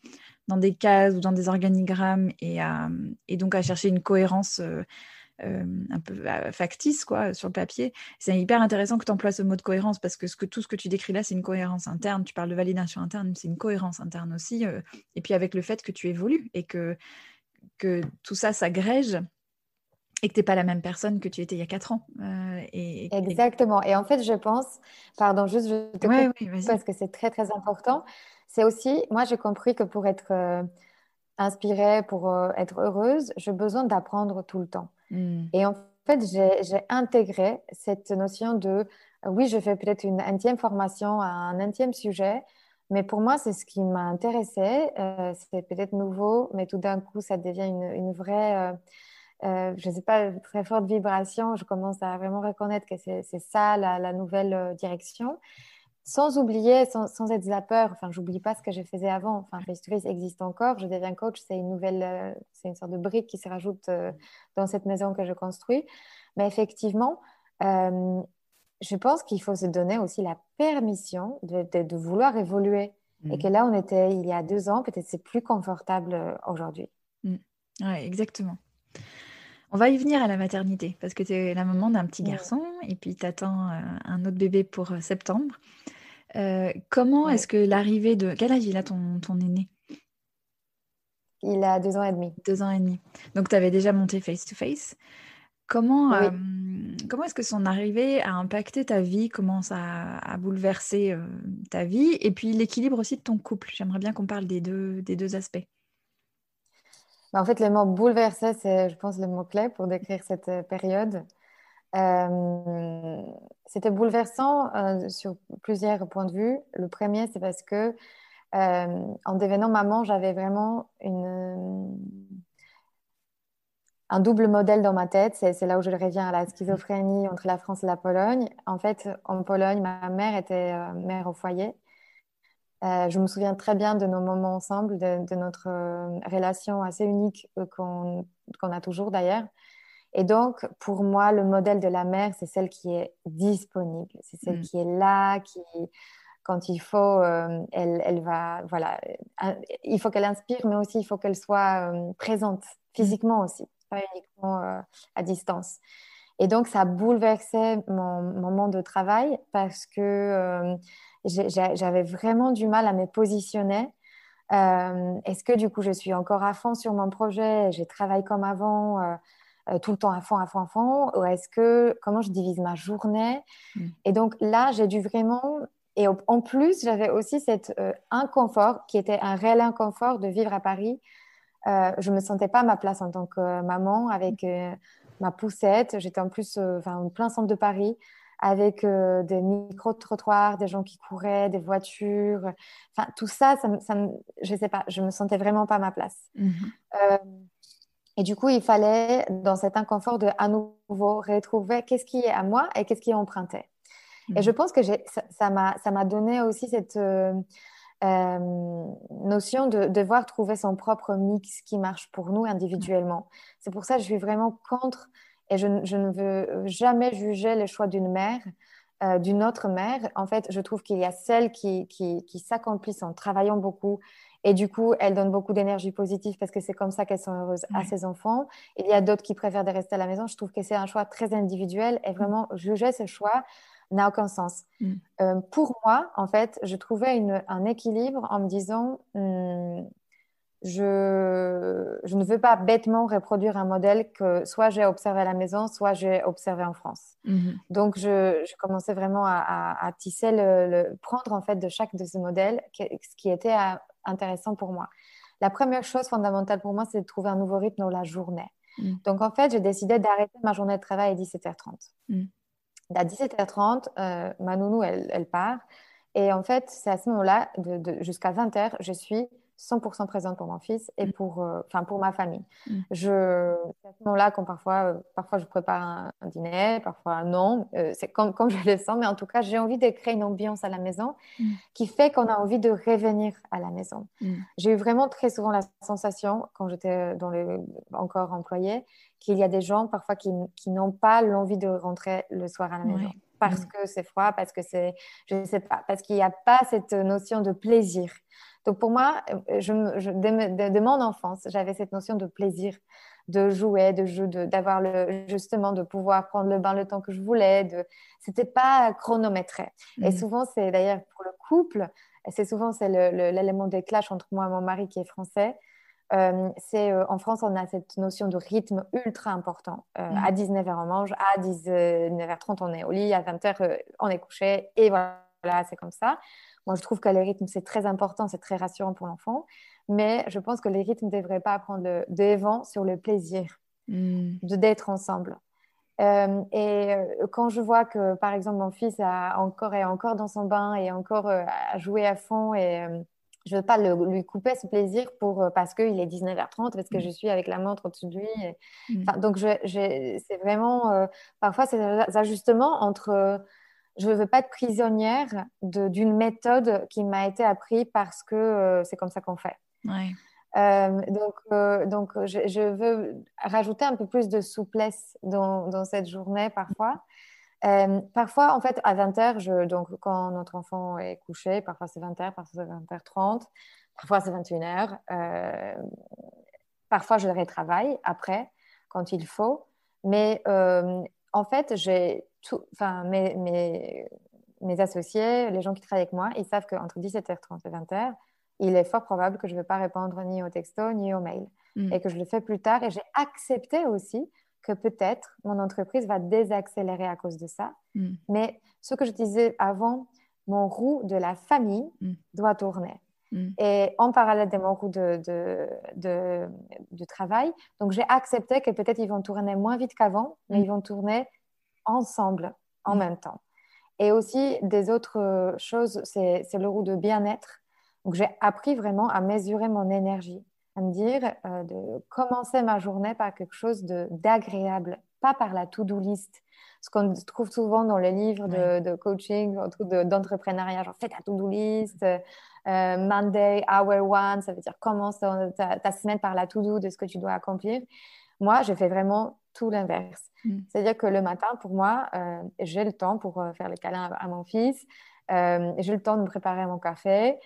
dans des cases ou dans des organigrammes et, et donc à chercher une cohérence euh, euh, un peu euh, factice quoi, sur le papier. C'est hyper intéressant que tu emploies ce mot de cohérence parce que, ce que tout ce que tu décris là, c'est une cohérence interne. Tu parles de validation interne, c'est une cohérence interne aussi. et puis avec le fait que tu évolues et que, que tout ça s'agrège et que tu n'es pas la même personne que tu étais il y a quatre ans. et, Exactement. Et en fait, je pense, pardon, juste je te ouais, oui, parce que c'est très très important c'est aussi, moi j'ai compris que pour être euh, inspirée, pour euh, être heureuse, j'ai besoin d'apprendre tout le temps. Hmm. Et en fait, j'ai intégré cette notion de, oui, je fais peut-être une intième formation à un intième sujet, mais pour moi, c'est ce qui m'a intéressé. Euh, c'est peut-être nouveau, mais tout d'un coup, ça devient une, vraie, je ne sais pas, très forte vibration. Je commence à vraiment reconnaître que c'est ça la, nouvelle direction sans oublier, sans, être zapper, enfin, j'oublie pas ce que je faisais avant. Enfin, face to face existe encore. Je deviens coach, c'est une nouvelle, euh, c'est une sorte de brique qui se rajoute euh, dans cette maison que je construis. Mais effectivement, euh, je pense qu'il faut se donner aussi la permission de, vouloir évoluer. Et mmh. que là, on était il y a deux ans, peut-être c'est plus confortable aujourd'hui. Mmh. Oui, exactement. On va y venir à la maternité parce que tu es la maman d'un petit garçon et puis tu attends un autre bébé pour septembre. Euh, comment est-ce que l'arrivée de... Quel âge il a ton, ton aîné? Il a deux ans et demi. Deux ans et demi. Donc, tu avais déjà monté face-to-face. Comment, euh, comment est-ce que son arrivée a impacté ta vie? Comment ça a, bouleversé euh, ta vie? Et puis l'équilibre aussi de ton couple. J'aimerais bien qu'on parle des deux, des deux aspects. Bah, en fait, le mot bouleversé, c'est, je pense, le mot clé pour décrire cette période. Euh, c'était bouleversant euh, sur plusieurs points de vue. Le premier, c'est parce que euh, en devenant maman, j'avais vraiment un double modèle dans ma tête. C'est là où je reviens à la schizophrénie entre la France et la Pologne. En fait, en Pologne, ma mère était mère au foyer. je me souviens très bien de nos moments ensemble, de, notre relation assez unique qu'on a toujours d'ailleurs. Et donc, pour moi, le modèle de la mère, c'est celle qui est disponible, c'est celle mm. qui est là, qui, quand il faut, euh, elle, elle, va, voilà, euh, il faut qu'elle inspire, mais aussi il faut qu'elle soit euh, présente physiquement aussi, pas uniquement à distance. Et donc, ça a bouleversé mon moment de travail parce que j'avais vraiment du mal à me positionner. Est-ce que du coup, je suis encore à fond sur mon projet, j'ai travaillé comme avant euh, tout le temps à fond, à fond, à fond Ou est-ce que, comment je divise ma journée? Mm. Et donc là, j'ai dû vraiment. Et en plus, j'avais aussi cet euh, inconfort qui était un réel inconfort de vivre à Paris. Euh, je ne me sentais pas à ma place en tant que maman avec ma poussette. J'étais en plus en plein centre de Paris avec des micro-trottoirs, des gens qui couraient, des voitures. Enfin, tout ça, ça, ça je sais pas, je me sentais vraiment pas à ma place. Mm-hmm. Et du coup, il fallait, dans cet inconfort, de à nouveau retrouver qu'est-ce qui est à moi et qu'est-ce qui est emprunté. Et je mhm. pense que ça m'a donné aussi cette euh, euh, notion de devoir trouver son propre mix qui marche pour nous individuellement. C'est pour ça que je suis vraiment contre et je, ne veux jamais juger le choix d'une mère. Euh, d'une autre mère, en fait, je trouve qu'il y a celles qui, qui, qui s'accomplissent en travaillant beaucoup, et du coup, elles donnent beaucoup d'énergie positive parce que c'est comme ça qu'elles sont heureuses à ses enfants. Il y a d'autres qui préfèrent de rester à la maison. Je trouve que c'est un choix très individuel et vraiment, juger ce choix n'a aucun sens. Mm. Euh, pour moi, en fait, je trouvais un équilibre en me disant, hmm, je, je, ne veux pas bêtement reproduire un modèle que soit j'ai observé à la maison, soit j'ai observé en France. Mm-hmm. Donc, je, je, commençais vraiment à, à, tisser, le, prendre en fait de chaque de ces modèles ce qui était à, intéressant pour moi. La première chose fondamentale pour moi, c'est de trouver un nouveau rythme dans la journée. Mm. Donc, en fait, j'ai décidé d'arrêter ma journée de travail à 17h30. Mm. À 17h30, euh, ma nounou, elle, part. Et en fait, c'est à ce moment-là, de, jusqu'à 20h, je suis 100% présente pour mon fils et mm. pour, euh, pour ma famille. Mm. Je, c'est à ce moment-là quand parfois, euh, parfois je prépare un, dîner, parfois non, euh, c'est comme, comme je le sens, mais en tout cas, j'ai envie de créer une ambiance à la maison mm. qui fait qu'on a envie de revenir à la maison. J'ai eu vraiment très souvent la sensation, quand j'étais dans le, encore employée, qu'il y a des gens parfois qui, qui n'ont pas l'envie de rentrer le soir à la maison. Parce que c'est froid, parce que c'est, je ne sais pas, parce qu'il n'y a pas cette notion de plaisir. Donc pour moi, euh, je, de, mon enfance, j'avais cette notion de plaisir, de jouer, de jeu, d'avoir le justement de pouvoir prendre le bain le temps que je voulais. De, c'était pas chronométré. Et mmh. souvent, c'est d'ailleurs pour le couple, c'est souvent c'est l'élément de clash entre moi et mon mari qui est français. Euh, c'est euh, en France, on a cette notion de rythme ultra important. Mmh. À 19h, on mange, à 19h30, on est au lit, à 20h, on est couché, et voilà, c'est comme ça. Moi, je trouve que les rythmes, c'est très important, c'est très rassurant pour l'enfant. Mais je pense que les rythmes ne devraient pas prendre le devant sur le plaisir hmm. de d'être ensemble. Euh, et euh, quand je vois que, par exemple, mon fils a encore, est encore dans son bain et encore euh, à jouer à fond et je ne veux pas lui couper ce plaisir pour, parce qu'il est 19h30, parce que hmm. je suis avec la montre au-dessus de lui. Hmm. Donc, c'est vraiment, parfois, des ajustements entre je ne veux pas être prisonnière d'une méthode qui m'a été apprise parce que euh, c'est comme ça qu'on fait. Euh, donc, euh, donc je, veux rajouter un peu plus de souplesse dans, dans cette journée parfois. parfois, en fait, à 20h, je, donc, quand notre enfant est couché, parfois c'est 20h, parfois c'est 20h30, parfois c'est 21h. parfois, je retravaille après, quand il faut. Mais en fait, j'ai enfin, mes, mes, associés, les gens qui travaillent avec moi, ils savent qu'entre 17h30 et 20h, il est fort probable que je ne vais pas répondre ni au texto ni au mail mm. et que je le fais plus tard. Et j'ai accepté aussi que peut-être mon entreprise va désaccélérer à cause de ça. Mm. Mais ce que je disais avant, mon roue de la famille mm. doit tourner. Et en parallèle de mon roue de, de, de, travail, donc j'ai accepté que peut-être ils vont tourner moins vite qu'avant, mais ils vont tourner ensemble en mm. même temps. Et aussi, des autres euh, choses, c'est le roue de bien-être. Donc, j'ai appris vraiment à mesurer mon énergie, à me dire euh, de commencer ma journée par quelque chose d'agréable, pas par la to-do list. Ce qu'on trouve souvent dans les livres de, coaching, d'entrepreneuriat, genre fais ta to-do list, Monday, hour one, ça veut dire commence ta, ta, semaine par la to-do de ce que tu dois accomplir. Moi, je fais vraiment tout l'inverse. Mm. C'est-à-dire que le matin, pour moi, j'ai le temps pour faire le câlin à, mon fils, j'ai le temps de me préparer mon café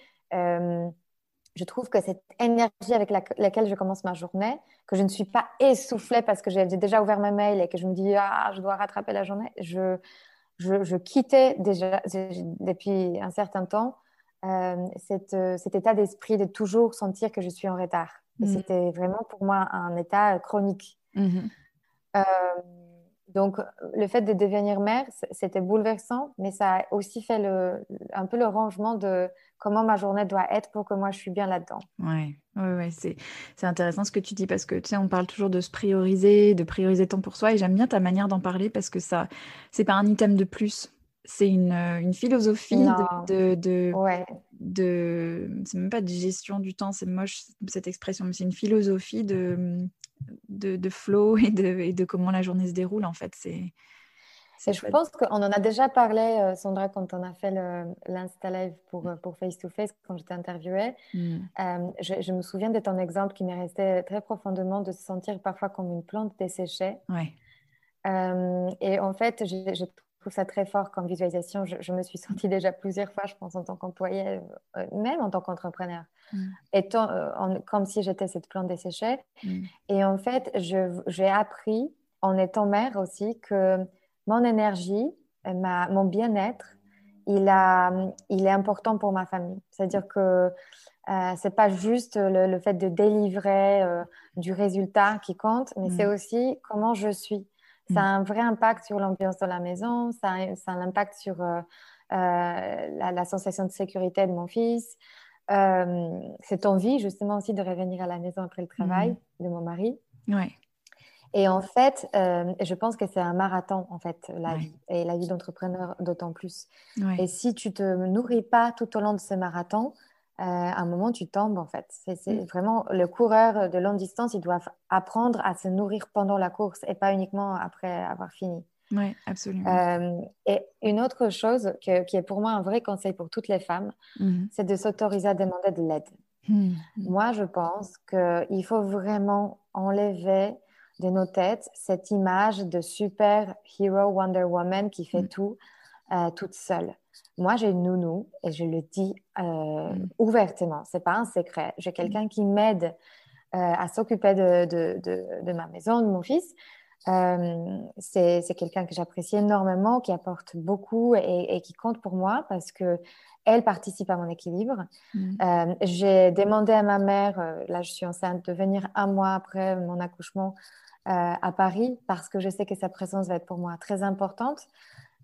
je trouve que cette énergie avec laquelle je commence ma journée, que je ne suis pas essoufflée parce que j'ai déjà ouvert ma mail et que je me dis ah je dois rattraper la journée, je, je, quittais déjà depuis un certain temps euh, cet état d'esprit de toujours sentir que je suis en retard. Et mmh. c'était vraiment pour moi un état chronique. Mmh euh, donc, le fait de devenir mère, c'était bouleversant, mais ça a aussi fait le, un peu le rangement de comment ma journée doit être pour que moi je suis bien là-dedans. Ouais, ouais, ouais c'est, intéressant ce que tu dis parce que tu sais, on parle toujours de se prioriser, de prioriser temps pour soi, et j'aime bien ta manière d'en parler parce que ça, c'est pas un item de plus. C'est une, une philosophie de, de, ouais. de, c'est même pas de gestion du temps, c'est moche cette expression, mais c'est une philosophie de, de, flow et de, et de, comment la journée se déroule, en fait. C'est, je pense qu'on en a déjà parlé, euh, Sandra, quand on a fait l'Insta Live pour, euh, pour Face to Face, quand j'étais interviewée. Mm. Euh, je, me souviens de ton exemple qui m'est resté très profondément de se sentir parfois comme une plante desséchée. Ouais. et en fait, je, trouve ça très fort comme visualisation. Je, me suis sentie déjà plusieurs fois, je pense, en tant qu'employée, même en tant qu'entrepreneur, mm. étant comme si j'étais cette plante desséchée. Mm. Et en fait, j'ai appris en étant mère aussi que mon énergie, ma, mon bien-être, il, il est important pour ma famille. C'est-à-dire que euh, c'est pas juste le, fait de délivrer euh, du résultat qui compte, mais c'est mm. aussi comment je suis. Ça a mm. un vrai impact sur l'ambiance de la maison, ça a, ça a un impact sur euh, euh, la, sensation de sécurité de mon fils, cette envie justement aussi de revenir à la maison après le travail mm. de mon mari. Ouais. Et en fait, euh, je pense que c'est un marathon, en fait, la vie. Et la vie d'entrepreneur d'autant plus. Et si tu te nourris pas tout au long de ce marathon, euh, à un moment, tu tombes, en fait. C'est mm. vraiment le coureur de longue distance, il doit apprendre à se nourrir pendant la course et pas uniquement après avoir fini. Oui, absolument. Euh, et une autre chose qui est pour moi un vrai conseil pour toutes les femmes, mm-hmm. c'est de s'autoriser à demander de l'aide. Mm-hmm. Moi, je pense qu'il faut vraiment enlever de nos têtes cette image de super hero Wonder Woman qui fait mm. tout euh, toute seule. Moi, j'ai une nounou et je le dis euh, mm. ouvertement, c'est pas un secret. J'ai quelqu'un qui m'aide euh, à s'occuper de, de, de, ma maison, de mon fils. c'est quelqu'un que j'apprécie énormément, qui apporte beaucoup et, qui compte pour moi parce que elle participe à mon équilibre. Mm. J'ai demandé à ma mère, là je suis enceinte, de venir un mois après mon accouchement euh, à Paris parce que je sais que sa présence va être pour moi très importante.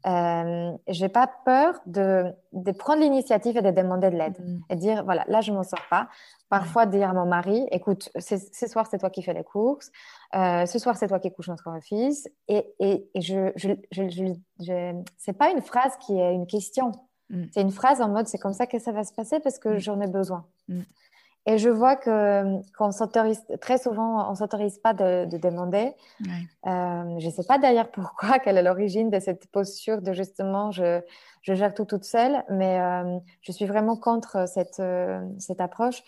Euh, je n'ai pas peur de, de prendre l'initiative et de demander de l'aide mm. et dire voilà, là je m'en sors pas. Parfois dire à mon mari écoute, ce soir c'est toi qui fais les courses, euh, ce soir c'est toi qui couches notre fils. Et, et, je, je, je, je c'est pas une phrase qui est une question. Mm. C'est une phrase en mode c'est comme ça que ça va se passer parce que mm. j'en ai besoin. Et je vois que qu'on s'autorise très souvent, on s'autorise pas de, demander. Euh, je ne sais pas d'ailleurs pourquoi, quelle est l'origine de cette posture de justement je, je gère tout toute seule, mais euh, je suis vraiment contre cette, euh, cette approche.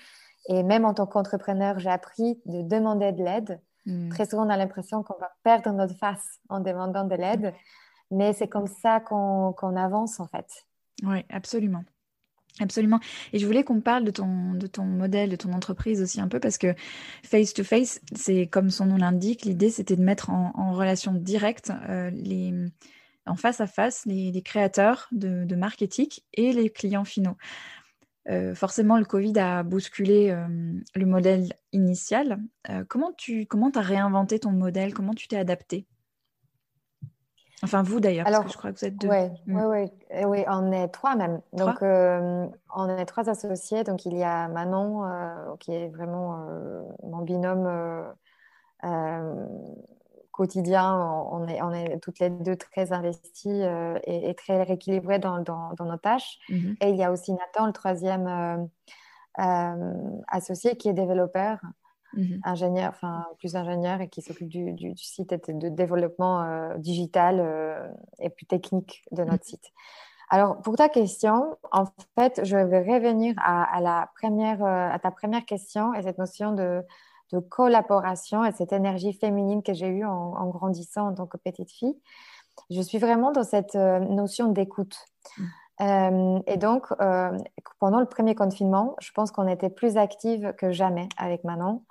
Et même en tant qu'entrepreneur, j'ai appris de demander de l'aide. Hmm. Très souvent, on a l'impression qu'on va perdre notre face en demandant de l'aide, mais c'est comme ça qu'on avance en fait. Oui, absolument. Absolument. Et je voulais qu'on parle de ton, de ton modèle, de ton entreprise aussi un peu, parce que face to face, c'est comme son nom l'indique, l'idée c'était de mettre en, relation directe euh, les, en face à face les, créateurs de, éthiques et les clients finaux. Euh, forcément, le Covid a bousculé euh, le modèle initial. comment tu comment as réinventé ton modèle? Comment tu t'es adapté? Enfin, vous d'ailleurs, parce que je crois que vous êtes deux. Oui, mm. oui, oui, on est trois même. donc, euh, on est trois associés. Donc, il y a Manon, euh, qui est vraiment euh, mon binôme quotidien. On est, on est toutes les deux très investis et, très rééquilibrés dans, dans, nos tâches. Mm-hmm. Et il y a aussi Nathan, le troisième associé, qui est développeur. Mhm. ingénieur, enfin plus ingénieur et qui s'occupe du, du, site et de développement euh, digital euh, et plus technique de notre mhm. site. Alors, pour ta question, en fait, je vais revenir à, la première, à ta première question et cette notion de, collaboration et cette énergie féminine que j'ai eue en, grandissant en tant que petite fille. Je suis vraiment dans cette notion d'écoute. Mm. Euh, et donc, euh, pendant le premier confinement, je pense qu'on était plus active que jamais avec Manon,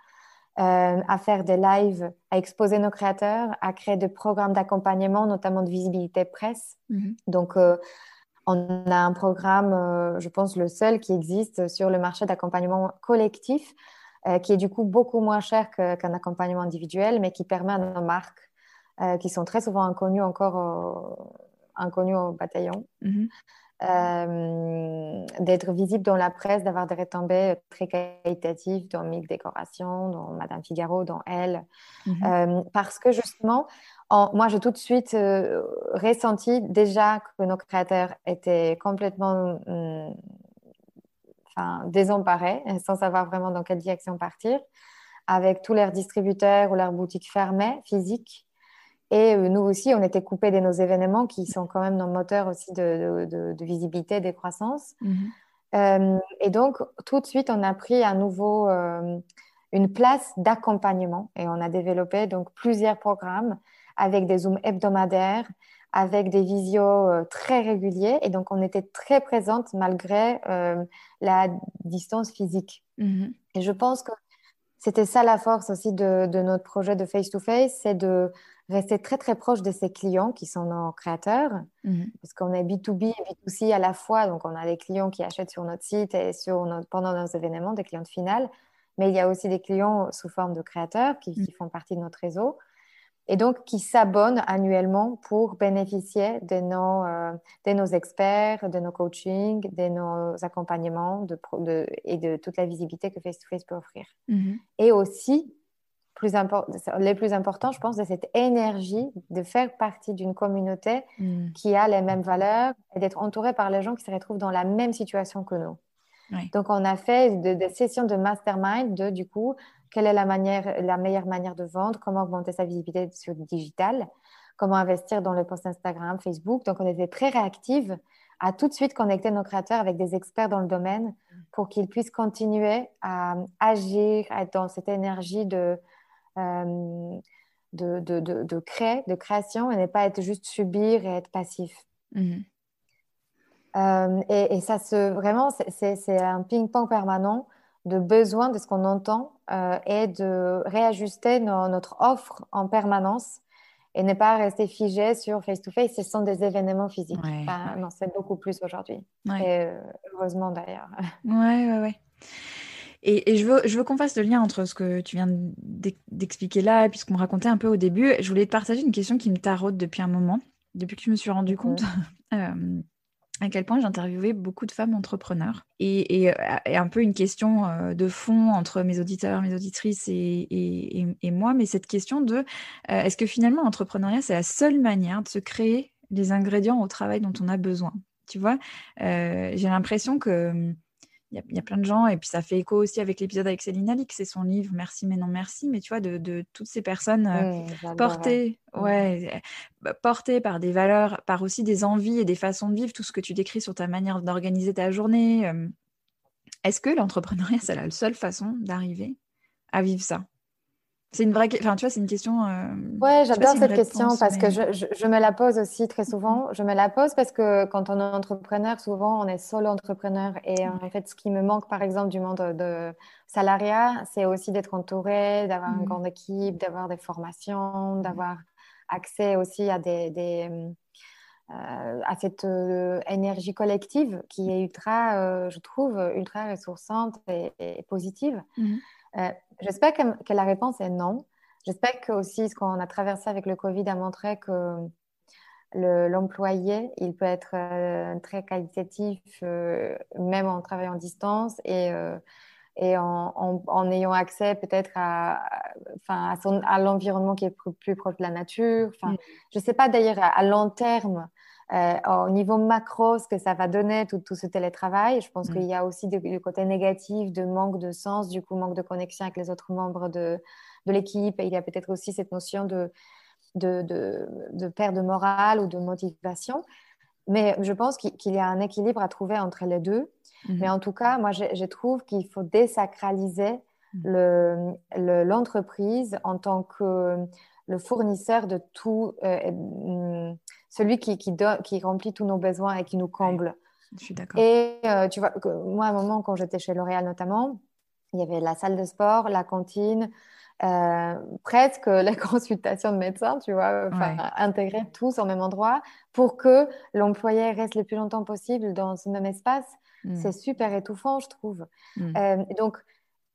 euh, à faire des lives, à exposer nos créateurs, à créer des programmes d'accompagnement, notamment de visibilité presse. Mhm. Donc, on a un programme, je pense le seul qui existe sur le marché d'accompagnement collectif, qui est du coup beaucoup moins cher qu'un accompagnement individuel, mais qui permet à nos marques, qui sont très souvent inconnues encore inconnues au bataillon, mhm. Euh, d'être visible dans la presse, d'avoir des retombées très qualitatives dans Mic Décoration, dans Madame Figaro, dans Elle. Mhm. Euh, parce que justement, moi, j'ai tout de suite euh, ressenti déjà que nos créateurs étaient complètement enfin, désemparés, sans savoir vraiment dans quelle direction partir, avec tous leurs distributeurs ou leurs boutiques fermées, physiques. Et euh, nous aussi, on était coupés de nos événements qui sont quand même nos moteurs aussi de, de, visibilité de croissance. Mhm. Euh, et donc, tout de suite, on a pris à nouveau euh, une place d'accompagnement et on a développé donc plusieurs programmes avec des Zooms hebdomadaires, avec des visios très réguliers. Et donc, on était très présente malgré la distance physique. Mhm. Et je pense que c'était ça la force aussi de, de notre projet de face-to-face, c'est de rester très très proche de ses clients qui sont nos créateurs, mhm. parce qu'on est B2B et B2C à la fois, donc on a des clients qui achètent sur notre site et sur pendant nos événements, des clients finales, mais il y a aussi des clients sous forme de créateurs qui, mhm. qui font partie de notre réseau et donc qui s'abonnent annuellement pour bénéficier de nos, euh, de nos experts, de nos coachings, de nos accompagnements de, de, et de toute la visibilité que Face-to-Face peut offrir. Mhm. Et aussi, plus les plus importants, je pense, de cette énergie de faire partie d'une communauté mm. qui a les mêmes valeurs et d'être entouré par les gens qui se retrouvent dans la même situation que nous. Donc, on a fait des sessions de mastermind de, du coup, quelle est la, manière, la meilleure manière de vendre, comment augmenter sa visibilité sur le digital, comment investir dans le post Instagram, Facebook. Donc, on était très réactive à tout de suite connecter nos créateurs avec des experts dans le domaine pour qu'ils puissent continuer à agir, à être dans cette énergie de, de, de, de, de, créer, de création et ne pas être juste subir et être passif. Mhm. Euh, et, et, ça, se, vraiment, c'est un ping-pong permanent de besoin de ce qu'on entend euh, et de réajuster notre offre en permanence et ne pas rester figé sur face-to-face. Ce sont des événements physiques. Non, c'est beaucoup plus aujourd'hui. Et heureusement d'ailleurs. Ouais, ouais, ouais. Et, je veux, je veux qu'on fasse le lien entre ce que tu viens d'expliquer là et puis ce qu'on racontait un peu au début. Je voulais te partager une question qui me taraude depuis un moment, depuis que je me suis rendu compte euh, à quel point j'interviewais beaucoup de femmes entrepreneurs. Et, un peu une question euh, de fond entre mes auditeurs, mes auditrices et, moi, mais cette question de euh, est-ce que finalement l'entrepreneuriat, c'est la seule manière de se créer les ingrédients au travail dont on a besoin? Tu vois, j'ai l'impression que il y, a plein de gens, et puis ça fait écho aussi avec l'épisode avec Céline Alix, c'est son livre Merci mais non merci, mais tu vois, de, toutes ces personnes euh, portées, ouais, bah, portées par des valeurs, par aussi des envies et des façons de vivre, tout ce que tu décris sur ta manière d'organiser ta journée. Euh. Est-ce que l'entrepreneuriat, c'est la seule façon d'arriver à vivre ça? C'est une vraie, enfin tu vois, c'est une question. Euh... Ouais, j'adore cette question parce que je, je, me la pose aussi très souvent. Je me la pose parce que quand on est entrepreneur, souvent on est solo entrepreneur et en fait, ce qui me manque, par exemple, du monde de salariat, c'est aussi d'être entouré, d'avoir une mm. grande équipe, d'avoir des formations, d'avoir accès aussi à des, des euh, à cette euh, énergie collective qui est ultra, euh, je trouve, ultra ressourçante et, positive. Mm. Euh, j'espère que, la réponse est non. J'espère que aussi ce qu'on a traversé avec le Covid a montré que l'employé, il peut être euh, très qualitatif, euh, même en travaillant en distance et, et en, ayant accès peut-être à, enfin, à, l'environnement qui est plus, proche de la nature. Enfin, mm. Je ne sais pas d'ailleurs à, long terme au niveau macro, ce que ça va donner, tout, ce télétravail. Je pense mm. qu'il y a aussi le côté négatif de manque de sens, du coup, manque de connexion avec les autres membres de, de l'équipe. Et il y a peut-être aussi cette notion de, de, de, de perte de morale ou de motivation. mais je pense qu'il y a un équilibre à trouver entre les deux. Mhm. Mais en tout cas, moi, je, trouve qu'il faut désacraliser mhm. l'entreprise en tant que le fournisseur de tout, euh, mm, celui qui, qui, qui, remplit tous nos besoins et qui nous comble. je suis d'accord. Et euh, tu vois, moi, à un moment, quand j'étais chez L'Oréal notamment, il y avait la salle de sport, la cantine, euh, presque les consultations de médecins, tu vois, intégrer tous au même endroit pour que l'employé reste le plus longtemps possible dans ce même espace. Mm. C'est super étouffant, je trouve. Mm. Euh, donc,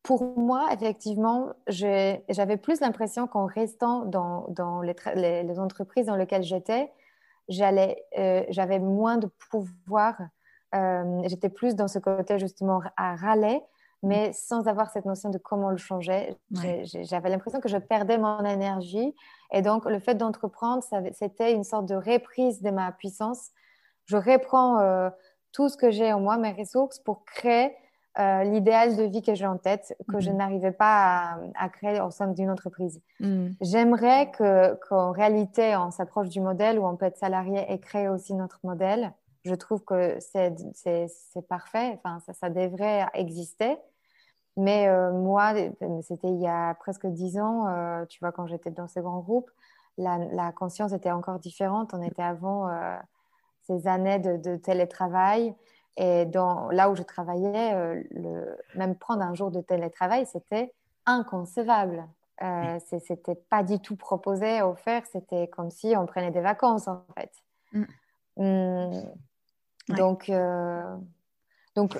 pour moi, effectivement, j'avais plus l'impression qu'en restant dans, dans les, les, entreprises dans lesquelles j'étais, euh, j'avais moins de pouvoir. J'étais plus dans ce côté justement à râler mais sans avoir cette notion de comment le changer. J'avais l'impression que je perdais mon énergie. Et donc, le fait d'entreprendre, c'était une sorte de reprise de ma puissance. Je reprends euh, tout ce que j'ai en moi, mes ressources, pour créer euh, l'idéal de vie que j'ai en tête, que je mhm. n'arrivais pas à, créer au sein d'une entreprise. Mhm. J'aimerais qu'en réalité, on s'approche du modèle où on peut être salarié et créer aussi notre modèle. Je trouve que c'est parfait, enfin, ça, ça devrait exister. Mais euh, moi, c'était il y a presque dix ans, euh, tu vois, quand j'étais dans ce grand groupe, la, conscience était encore différente. On était avant ces années de, télétravail. Et dans, là où je travaillais, le, même prendre un jour de télétravail, c'était inconcevable. C'était pas du tout proposé, offert. C'était comme si on prenait des vacances, en fait. Mm. Mmh. Donc, donc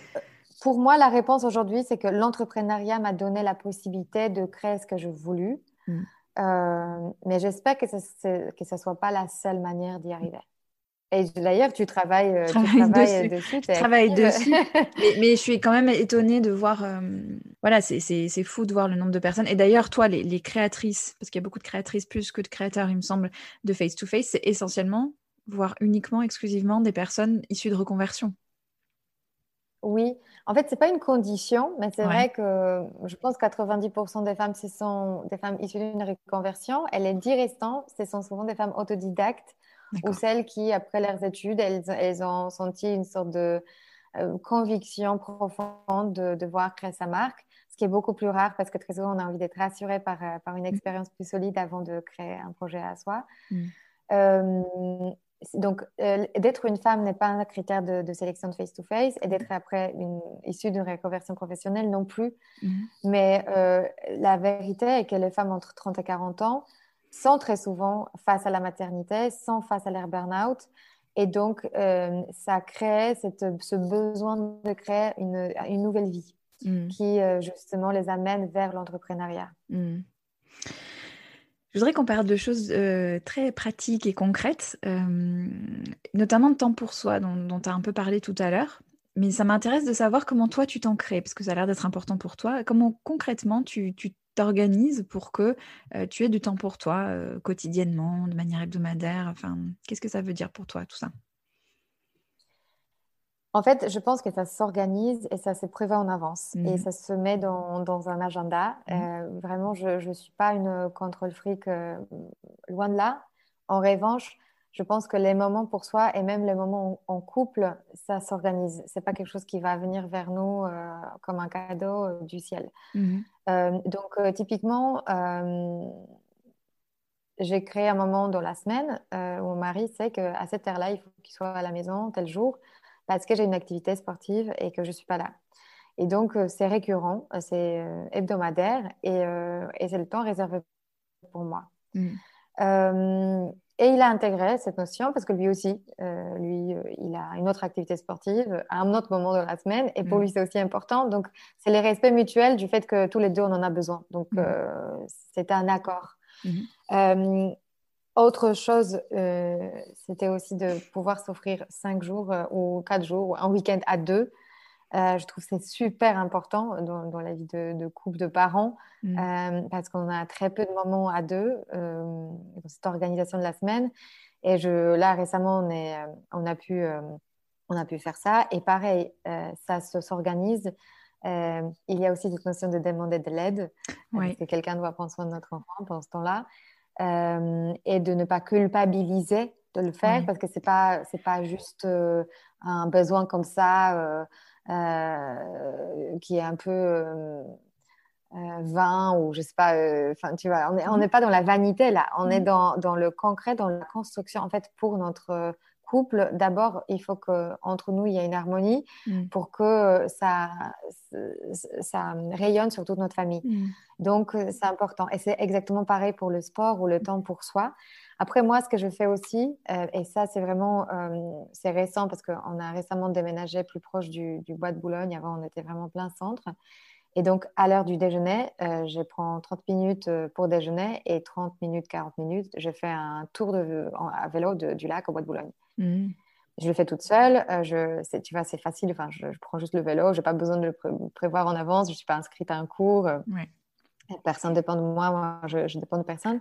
pour moi, la réponse aujourd'hui, c'est que l'entrepreneuriat m'a donné la possibilité de créer ce que je voulu. Mm. Euh, mais j'espère que ce ne soit pas la seule manière d'y arriver. Et d'ailleurs, tu travailles, euh, tu travailles dessus. je travaille dessus. mais, je suis quand même étonnée de voir. Euh, voilà, c'est fou de voir le nombre de personnes. Et d'ailleurs, toi, les, les, créatrices, parce qu'il y a beaucoup de créatrices plus que de créateurs, il me semble, de face-to-face, c'est essentiellement, voire uniquement, exclusivement des personnes issues de reconversion. Oui, en fait, ce n'est pas une condition, mais c'est vrai que je pense que 90% des femmes, ce sont des femmes issues d'une reconversion. Et les 10 restants, ce sont souvent des femmes autodidactes ou celles qui, après leurs études, elles, ont senti une sorte de euh, conviction profonde de devoir créer sa marque, ce qui est beaucoup plus rare parce que très souvent, on a envie d'être rassuré par, euh, par une mmh. expérience plus solide avant de créer un projet à soi. Mmh. Euh, donc, euh, d'être une femme n'est pas un critère de, sélection de face-to-face et d'être après une, issue d'une reconversion professionnelle non plus. Mhm. Mais la vérité est que les femmes entre 30 et 40 ans sont très souvent face à la maternité, sont face à leur burn-out. Et donc, euh, ça crée ce besoin de créer une, nouvelle vie mhm. qui, justement, les amène vers l'entrepreneuriat. Mhm. Je voudrais qu'on parle de choses euh, très pratiques et concrètes, euh, notamment de temps pour soi, dont, tu as un peu parlé tout à l'heure. Mais ça m'intéresse de savoir comment toi tu t'en crées, parce que ça a l'air d'être important pour toi. Comment concrètement tu t'organises pour que euh, tu aies du temps pour toi quotidiennement, de manière hebdomadaire? Enfin, qu'est-ce que ça veut dire pour toi tout ça? En fait, je pense que ça s'organise et ça se prévoit en avance et mhm. ça se met dans, un agenda. Mhm. Euh, vraiment, je ne suis pas une contrôle fric, euh, loin de là. En revanche, je pense que les moments pour soi et même les moments en, couple, ça s'organise. C'est pas quelque chose qui va venir vers nous euh, comme un cadeau du ciel. Mhm. Donc, typiquement, j'ai créé un moment dans la semaine où mon mari sait qu'à cette heure-là, il faut qu'il soit à la maison tel jour parce que j'ai une activité sportive et que je ne suis pas là. Et donc, euh, c'est récurrent, euh, c'est euh, hebdomadaire et, et c'est le temps réservé pour moi. Mm. Et il a intégré cette notion parce que lui aussi, lui, il a une autre activité sportive à un autre moment de la semaine et pour mm. lui, c'est aussi important. Donc, c'est le respect mutuel du fait que tous les deux, on en a besoin. Donc, mm. c'est un accord. Mm-hmm. Autre chose, euh, c'était aussi de pouvoir s'offrir cinq jours euh, ou quatre jours ou un week-end à deux. Euh, je trouve que c'est super important dans, la vie de, couple, de parents, mm. parce qu'on a très peu de moments à deux dans cette organisation de la semaine. Et je, là, récemment, on, est, on, a pu, on a pu faire ça. Et pareil, ça s'organise. il y a aussi cette notion de demander de l'aide, parce que quelqu'un doit prendre soin de notre enfant pendant ce temps-là. Euh, et de ne pas culpabiliser de le faire parce que c'est pas c'est pas juste un besoin comme ça qui est un peu vain ou je sais pas enfin tu vois on n'est pas dans la vanité là on est dans, dans le concret dans la construction en fait pour notre couple, d'abord, il faut qu'entre nous, il y ait une harmonie mm. pour que ça, ça rayonne sur toute notre famille. Mm. Donc, euh, c'est important. Et c'est exactement pareil pour le sport ou le temps pour soi. Après, moi, ce que je fais aussi, euh, et ça, c'est vraiment, euh, c'est récent parce qu'on a récemment déménagé plus proche du, Bois de Boulogne. Avant, on était vraiment plein centre. Et donc, à l'heure du déjeuner, je prends 30 minutes pour déjeuner et 30 minutes, 40 minutes, je fais un tour de, à vélo du lac au Bois de Boulogne. Mmh. Je le fais toute seule. Euh, je, tu vois, c'est facile. Enfin, je, prends juste le vélo. Je n'ai pas besoin de le prévoir en avance. Je ne suis pas inscrite à un cours. Euh, personne ne dépend de moi. Moi, je, je dépends de personne.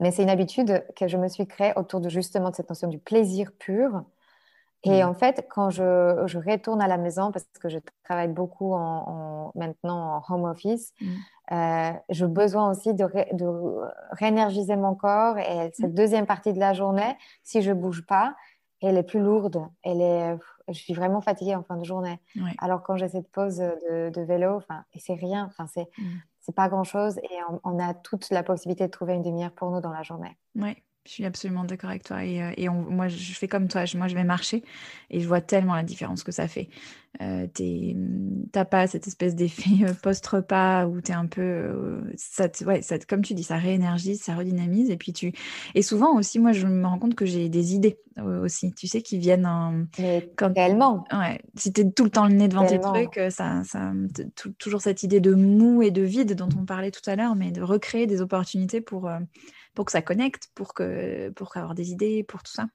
Mais c'est une habitude que je me suis créée autour de justement de cette notion du plaisir pur. Et mmh. en fait, quand je, je, retourne à la maison, parce que je travaille beaucoup en, maintenant en home office, mmh. euh, j'ai besoin aussi de, de réénergiser mon corps. Et cette deuxième partie de la journée, si je ne bouge pas, elle est plus lourde. Elle est, je suis vraiment fatiguée en fin de journée. Alors quand j'ai cette pause de, vélo, enfin, et c'est rien, enfin, c'est. C'est pas grand chose et on, a toute la possibilité de trouver une demi-heure pour nous dans la journée. Oui, je suis absolument d'accord avec toi. Et, euh, moi, je fais comme toi. moi, je vais marcher et je vois tellement la différence que ça fait. Euh, t'as pas cette espèce d'effet euh, post-repas où tu es un peu. Euh, ça, ouais, ça, comme tu dis, ça réénergise, ça redynamise. Et puis tu. Et souvent aussi, moi, je me rends compte que j'ai des idées aussi, tu sais, qui viennent en. Quand... Réellement. Ouais. Si tu es tout le temps le nez devant tes trucs, ça, ça, toujours cette idée de mou et de vide dont on parlait tout à l'heure, mais de recréer des opportunités pour pour que ça connecte, pour, que, pour avoir des idées, pour tout ça.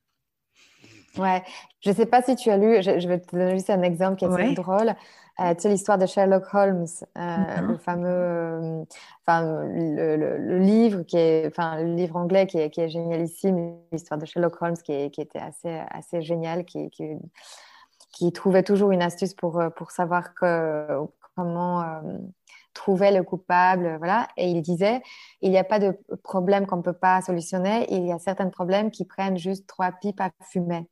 Ouais, je ne sais pas si tu as lu, je, vais te donner juste un exemple qui est très drôle. Euh, tu sais, l'histoire de Sherlock Holmes, euh, le fameux, euh, enfin, le, livre qui est, enfin, le livre anglais qui est, qui est génialissime, l'histoire de Sherlock Holmes qui, qui était assez, assez génial, qui, qui, qui, trouvait toujours une astuce pour, pour savoir que, comment trouver le coupable, voilà. Et il disait, il n'y a pas de problème qu'on ne peut pas solutionner, il y a certains problèmes qui prennent juste trois pipes à fumer.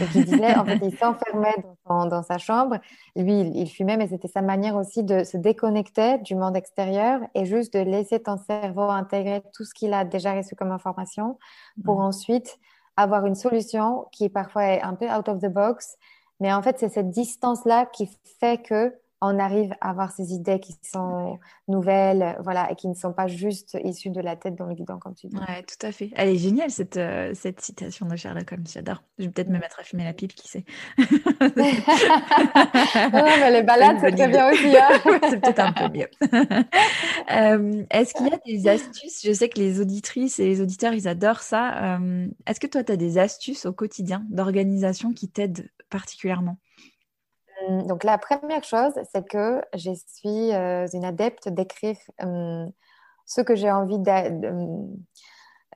Et il disait, en fait, il s'enfermait dans, sa chambre, lui, il, fumait, mais c'était sa manière aussi de se déconnecter du monde extérieur et juste de laisser ton cerveau intégrer tout ce qu'il a déjà reçu comme information pour mmh. ensuite avoir une solution qui parfois est un peu out of the box. Mais en fait, c'est cette distance-là qui fait que on arrive à avoir ces idées qui sont nouvelles, voilà, et qui ne sont pas juste issues de la tête dans le guidon, comme tu dis. Ouais, tout à fait. Elle est géniale, cette, euh, cette citation de Sherlock Holmes, j'adore. Je vais peut-être me mettre à fumer la pipe, qui sait. non, mais les balades, c'est très bien aussi. Hein. c'est peut-être un peu mieux. Euh, est-ce qu'il y a des astuces? Je sais que les auditrices et les auditeurs, ils adorent ça. Euh, est-ce que toi, tu as des astuces au quotidien d'organisation qui t'aident particulièrement? Donc la première chose, c'est que je suis euh, une adepte d'écrire hum, ce que j'ai envie de... Hum,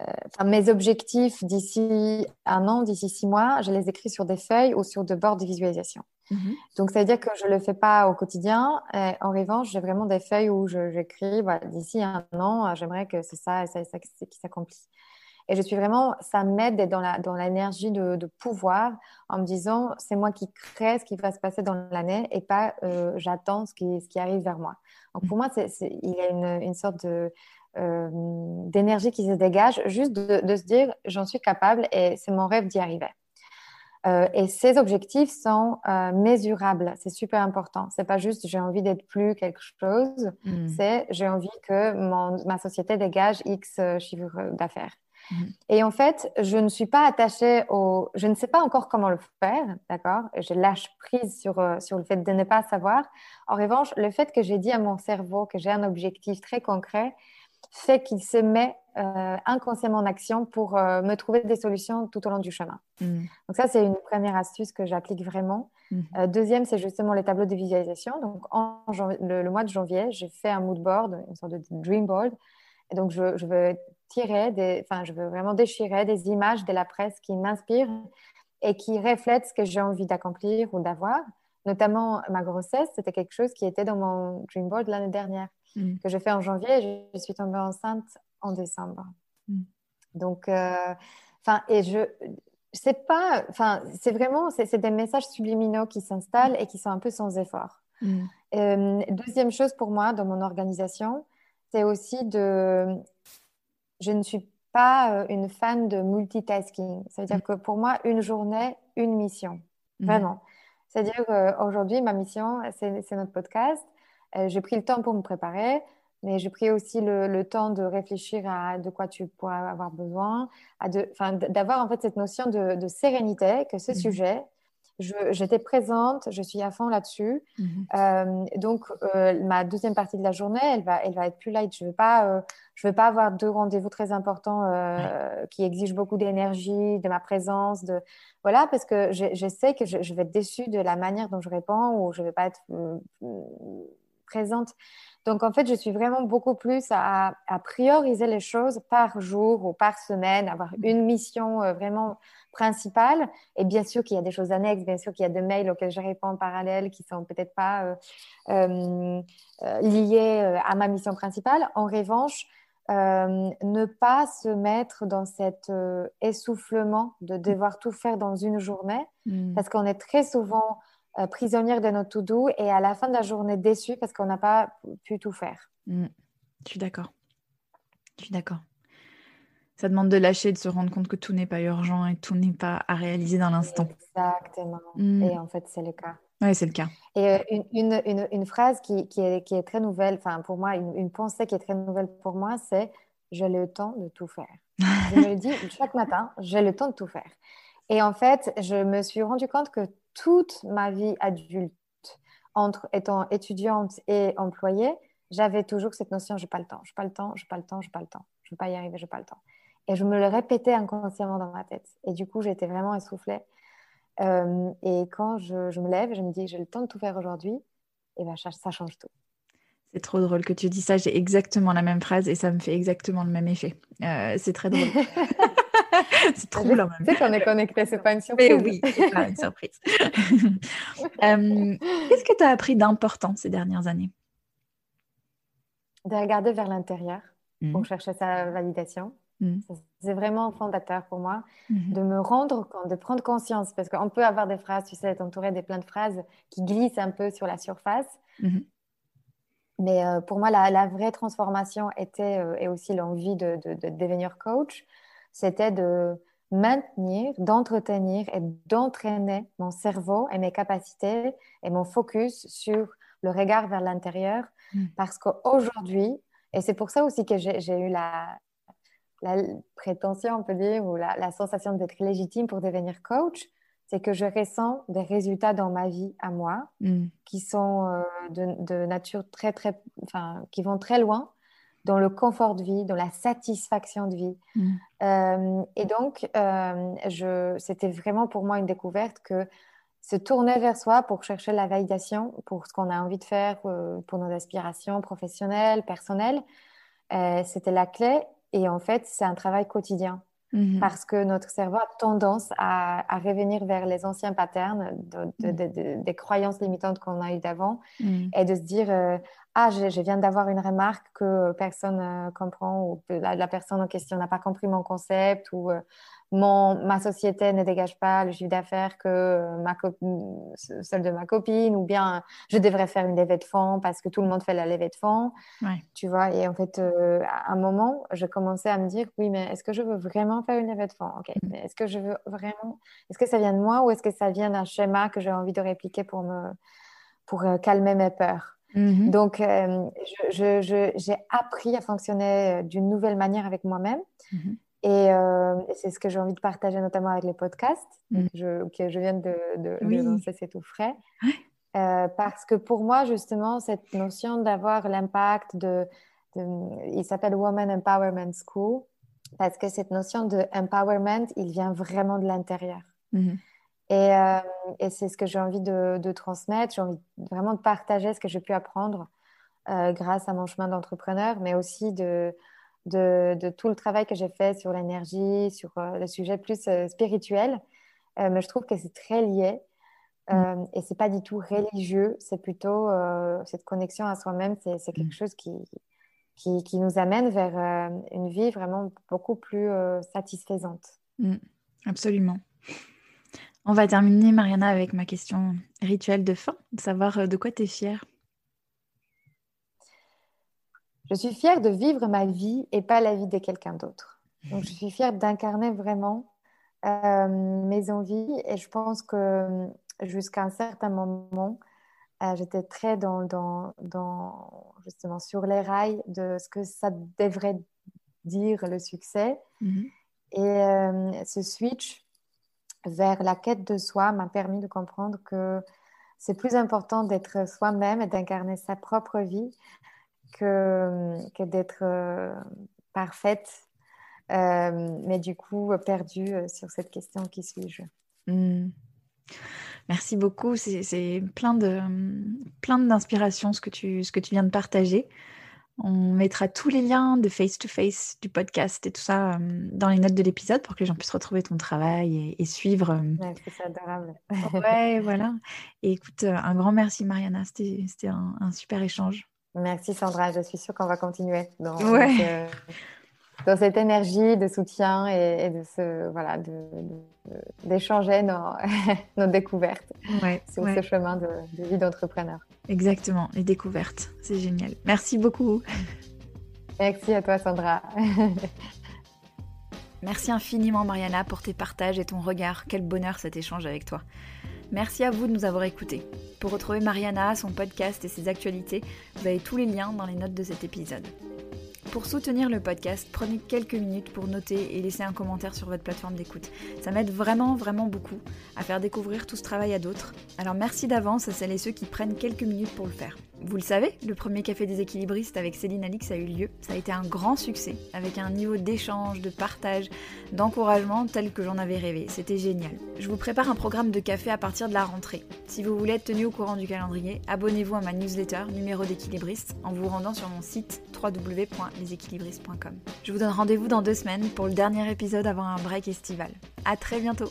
euh, enfin, mes objectifs d'ici un an, d'ici six mois, je les écris sur des feuilles ou sur des bords de visualisation. Mhm. Donc, ça veut dire que je ne le fais pas au quotidien. en revanche, j'ai vraiment des feuilles où j'écris d'ici un an, j'aimerais que c'est ça, ça, ça qui s'accomplisse. Et je suis vraiment, ça m'aide dans la dans l'énergie de, de, pouvoir en me disant, c'est moi qui crée ce qui va se passer dans l'année et pas euh, j'attends ce qui, ce qui arrive vers moi. Donc pour moi, c'est il y a une, une sorte de euh, d'énergie qui se dégage, juste de, de se dire, j'en suis capable et c'est mon rêve d'y arriver. Euh, et ces objectifs sont mesurables, c'est super important. C'est pas juste j'ai envie d'être plus quelque chose, mm. c'est j'ai envie que mon, ma société dégage X chiffre d'affaires. Mhm. Et en fait, je ne suis pas attachée au... Je ne sais pas encore comment le faire, d'accord? Je lâche prise sur, euh, sur le fait de ne pas savoir. En revanche, le fait que j'ai dit à mon cerveau que j'ai un objectif très concret fait qu'il se met euh, inconsciemment en action pour euh, me trouver des solutions tout au long du chemin. Mhm. Donc ça, c'est une première astuce que j'applique vraiment. Mhm. deuxième, c'est justement les tableaux de visualisation. Donc en le, le, mois de janvier, j'ai fait un mood board, une sorte de dream board. Et donc je, je veux tirer, des, enfin, je veux vraiment déchirer des images de la presse qui m'inspirent et qui reflètent ce que j'ai envie d'accomplir ou d'avoir. Notamment ma grossesse, c'était quelque chose qui était dans mon dream board l'année dernière, mm. que j'ai fait en janvier et je suis tombée enceinte en décembre. Mm. Donc, euh, enfin, et je, c'est pas, enfin, c'est vraiment, c'est des messages subliminaux qui s'installent et qui sont un peu sans effort. Mm. Euh, deuxième chose pour moi dans mon organisation, c'est aussi de, je ne suis pas euh, une fan de multitasking. Ça veut dire mm. que pour moi, une journée, une mission, mm. vraiment. C'est-à-dire qu'aujourd'hui, ma mission, c'est notre podcast. Euh, j'ai pris le temps pour me préparer. Mais j'ai pris aussi le, temps de réfléchir à de quoi tu pourras avoir besoin, d'avoir en fait cette notion de, sérénité, que ce mhm. sujet, j'étais présente, je suis à fond là-dessus. Mhm. Euh, donc, euh, ma deuxième partie de la journée, elle va, elle va être plus light. Je ne veux, pas, euh, je veux pas avoir deux rendez-vous très importants qui exigent beaucoup d'énergie, de ma présence. De... Voilà, parce que je, sais que je, je, vais être déçue de la manière dont je réponds ou je ne vais pas être présente. Donc, en fait, je suis vraiment beaucoup plus à, prioriser les choses par jour ou par semaine, avoir mm. une mission euh, vraiment principale. Et bien sûr qu'il y a des choses annexes, bien sûr qu'il y a des mails auxquels je réponds en parallèle qui sont peut-être pas euh, euh, liés à ma mission principale. En revanche, ne pas se mettre dans cet essoufflement de devoir tout faire dans une journée, mm. parce qu'on est très souvent euh, prisonnière de notre to-do et à la fin de la journée déçue parce qu'on n'a pas pu tout faire. Mm. Je suis d'accord. Je suis d'accord. Ça demande de lâcher, de se rendre compte que tout n'est pas urgent et tout n'est pas à réaliser dans l'instant. Exactement. Mm. Et en fait, c'est le cas. Oui, c'est le cas. Et euh, une, une, une, phrase qui, qui, est, qui, est, très nouvelle, enfin pour moi, une, pensée qui est très nouvelle pour moi, c'est j'ai le temps de tout faire. je me le dis chaque matin, j'ai le temps de tout faire. Et en fait, je me suis rendu compte que toute ma vie adulte, entre étant étudiante et employée, j'avais toujours cette notion je n'ai pas le temps, je n'ai pas le temps, je n'ai pas le temps, je pas le temps, je ne vais pas y arriver, je n'ai pas le temps. Et je me le répétais inconsciemment dans ma tête. Et du coup, j'étais vraiment essoufflée. Euh, et quand je, me lève, je me dis j'ai le temps de tout faire aujourd'hui, et ben ça, change tout. C'est trop drôle que tu dis ça. J'ai exactement la même phrase et ça me fait exactement le même effet. Euh, c'est très drôle. c'est trop là même. Tu sais qu'on est connecté, c'est pas une surprise. Mais oui, c'est pas une surprise. Euh, qu'est-ce que tu as appris d'important ces dernières années? De regarder vers l'intérieur mmh. pour chercher sa validation. Mmh. C'est vraiment fondateur pour moi mmh. de me rendre compte, de prendre conscience, parce qu'on peut avoir des phrases, tu sais, être entouré de plein de phrases qui glissent un peu sur la surface. Mais euh, pour moi, la, vraie transformation était, euh, et aussi l'envie de, de, devenir coach, c'était de maintenir, d'entretenir et d'entraîner mon cerveau et mes capacités et mon focus sur le regard vers l'intérieur. Mm. Parce qu'aujourd'hui, et c'est pour ça aussi que j'ai eu la, la, prétention, on peut dire, ou la, sensation d'être légitime pour devenir coach, c'est que je ressens des résultats dans ma vie à moi mm. qui sont euh, de, de, nature très, très, enfin, qui vont très loin dans le confort de vie, dans la satisfaction de vie. Mm. Euh, et donc, euh, c'était vraiment pour moi une découverte que se tourner vers soi pour chercher la validation pour ce qu'on a envie de faire, euh, pour nos aspirations professionnelles, personnelles, c'était la clé. Et en fait, c'est un travail quotidien. Mm-hmm. Parce que notre cerveau a tendance à, revenir vers les anciens patterns mm. des croyances limitantes qu'on a eues d'avant mm. et de se dire ah, je, viens d'avoir une remarque que personne ne comprend ou que la, personne en question n'a pas compris mon concept ou euh, mon, ma société ne dégage pas le chiffre d'affaires que euh, ma celle de ma copine ou bien je devrais faire une levée de fonds parce que tout le monde fait la levée de fonds. Tu vois, et en fait, euh, à un moment, je commençais à me dire, oui, mais est-ce que je veux vraiment faire une levée de fonds? Ok, mm. mais est-ce que je veux vraiment, est-ce que ça vient de moi ou est-ce que ça vient d'un schéma que j'ai envie de répliquer pour me, pour calmer mes peurs? Mhm. Donc, euh, j'ai appris à fonctionner euh, d'une nouvelle manière avec moi-même. Mhm. Euh, et c'est ce que j'ai envie de partager notamment avec les podcasts mhm. que je viens de, lancer, c'est tout frais. parce que pour moi, justement, cette notion d'avoir l'impact de, Il s'appelle Woman Empowerment School, parce que cette notion de empowerment, il vient vraiment de l'intérieur. Euh, et, c'est ce que j'ai envie de, transmettre. J'ai envie vraiment de partager ce que j'ai pu apprendre euh, grâce à mon chemin d'entrepreneur, mais aussi de, de, tout le travail que j'ai fait sur l'énergie, sur euh, le sujet plus spirituel. mais je trouve que c'est très lié. Mm. et c'est pas du tout religieux, c'est plutôt cette connexion à soi-même, c'est quelque mm. chose qui, qui, qui, nous amène vers une vie vraiment beaucoup plus satisfaisante. Mm. Absolument. On va terminer, Mariana, avec ma question rituelle de fin, de savoir euh, de quoi tu es fière. Je suis fière de vivre ma vie et pas la vie de quelqu'un d'autre. Donc, je suis fière d'incarner vraiment euh, mes envies et je pense que jusqu'à un certain moment, euh, j'étais très dans, dans, dans, justement sur les rails de ce que ça devrait dire le succès. Mhm. Et euh, ce switch vers la quête de soi m'a permis de comprendre que c'est plus important d'être soi-même et d'incarner sa propre vie que, que d'être euh, parfaite, mais du coup perdue sur cette question qui suis-je. Mhm. Merci beaucoup. C'est plein de plein d'inspiration ce ce que tu viens de partager. On mettra tous les liens de face-to-face du podcast et tout ça euh, dans les notes de l'épisode pour que les gens puissent retrouver ton travail et, suivre. Euh, c'est adorable. ouais, voilà. Et écoute, euh, un grand merci Mariana, c'était un, un, super échange. Merci Sandra, je suis sûre qu'on va continuer. Ouais dans cette énergie de soutien et, de ce voilà d'échanger nos, nos, découvertes sur ce chemin de, vie d'entrepreneur. Exactement, les découvertes, c'est génial. Merci beaucoup. Merci à toi Sandra. Merci infiniment Mariana pour tes partages et ton regard. Quel bonheur cet échange avec toi. Merci à vous de nous avoir écoutés. Pour retrouver Mariana, son podcast et ses actualités, vous avez tous les liens dans les notes de cet épisode. Pour soutenir le podcast, prenez quelques minutes pour noter et laisser un commentaire sur votre plateforme d'écoute. Ça m'aide vraiment, vraiment beaucoup à faire découvrir tout ce travail à d'autres. Alors merci d'avance à celles et ceux qui prennent quelques minutes pour le faire. Vous le savez, le premier café des équilibristes avec Céline Alix a eu lieu. Ça a été un grand succès, avec un niveau d'échange, de partage, d'encouragement tel que j'en avais rêvé. C'était génial. Je vous prépare un programme de café à partir de la rentrée. Si vous voulez être tenu au courant du calendrier, abonnez-vous à ma newsletter numéro d'équilibriste en vous rendant sur mon site www.leséquilibristes.com. Je vous donne rendez-vous dans deux semaines pour le dernier épisode avant un break estival. À très bientôt